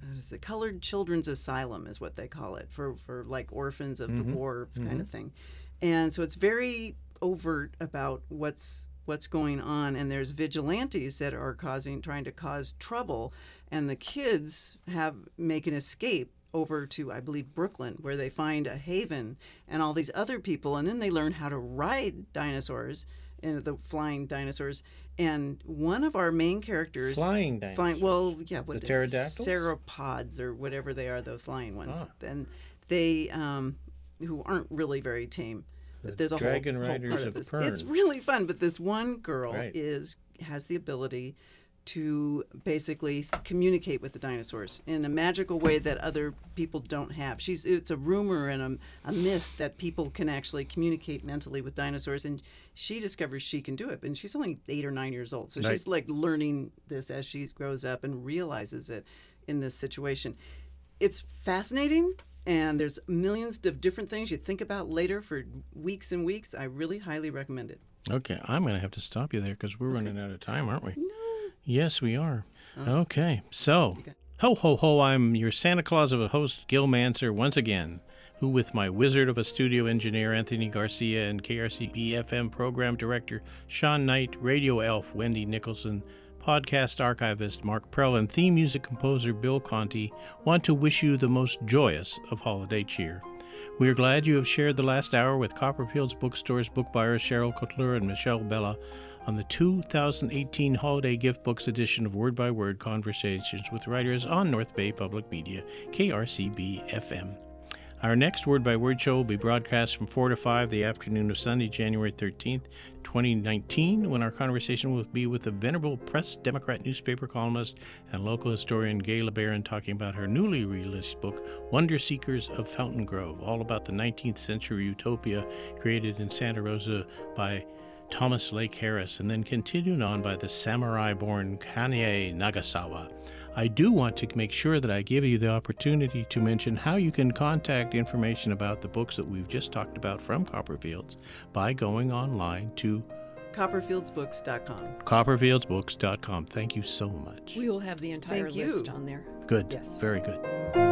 What is it? Colored Children's Asylum is what they call it for for like orphans of the mm-hmm. war mm-hmm. kind of thing, and so it's very overt about what's what's going on and there's vigilantes that are causing trying to cause trouble and the kids have make an escape over to I believe Brooklyn where they find a haven and all these other people and then they learn how to ride dinosaurs and the flying dinosaurs and one of our main characters flying dinosaurs. flying well yeah what The pterodactyls? sauropods or whatever they are the flying ones Ah. and they um who aren't really very tame but there's a whole- Dragon whole, Riders part of of this. Pern. It's really fun, but this one girl Right. is has the ability to basically communicate with the dinosaurs in a magical way that other people don't have. She's it's a rumor and a, a myth that people can actually communicate mentally with dinosaurs, and she discovers she can do it. And she's only eight or nine years old, so Right. she's like learning this as she grows up and realizes it in this situation. It's fascinating. And there's millions of different things you think about later for weeks and weeks. I really highly recommend it. Okay, I'm going to have to stop you there because we're running out of time, aren't we? No. Yes, we are. Okay, so ho ho ho! I'm your Santa Claus of a host, Gil Mansergh, once again. Who, with my wizard of a studio engineer Anthony Garcia and KRCB FM program director Sean Knight, radio elf Wendy Nicholson, podcast archivist Mark Prell, and theme music composer Bill Conti, want to wish you the most joyous of holiday cheer. We are glad you have shared the last hour with Copperfield's bookstores book buyers Cheryl Cotleur and Michelle Bella on the 2018 Holiday Gift Books edition of Word by Word Conversations with Writers on North Bay Public Media, KRCB FM. Our next Word by Word show will be broadcast from 4 to 5 the afternoon of Sunday, January 13th, 2019, when our conversation will be with the venerable Press Democrat newspaper columnist and local historian Gay LeBaron talking about her newly released book, Wonder Seekers of Fountain Grove, all about the 19th century utopia created in Santa Rosa by Thomas Lake Harris, and then continued on by the samurai born Kanaye Nagasawa. I do want to make sure that I give you the opportunity to mention how you can contact information about the books that we've just talked about from Copperfields by going online to CopperfieldsBooks.com. copperfieldsbooks.com. Thank you so much. We will have the entire Thank you. list on there. Good. Yes. Very good.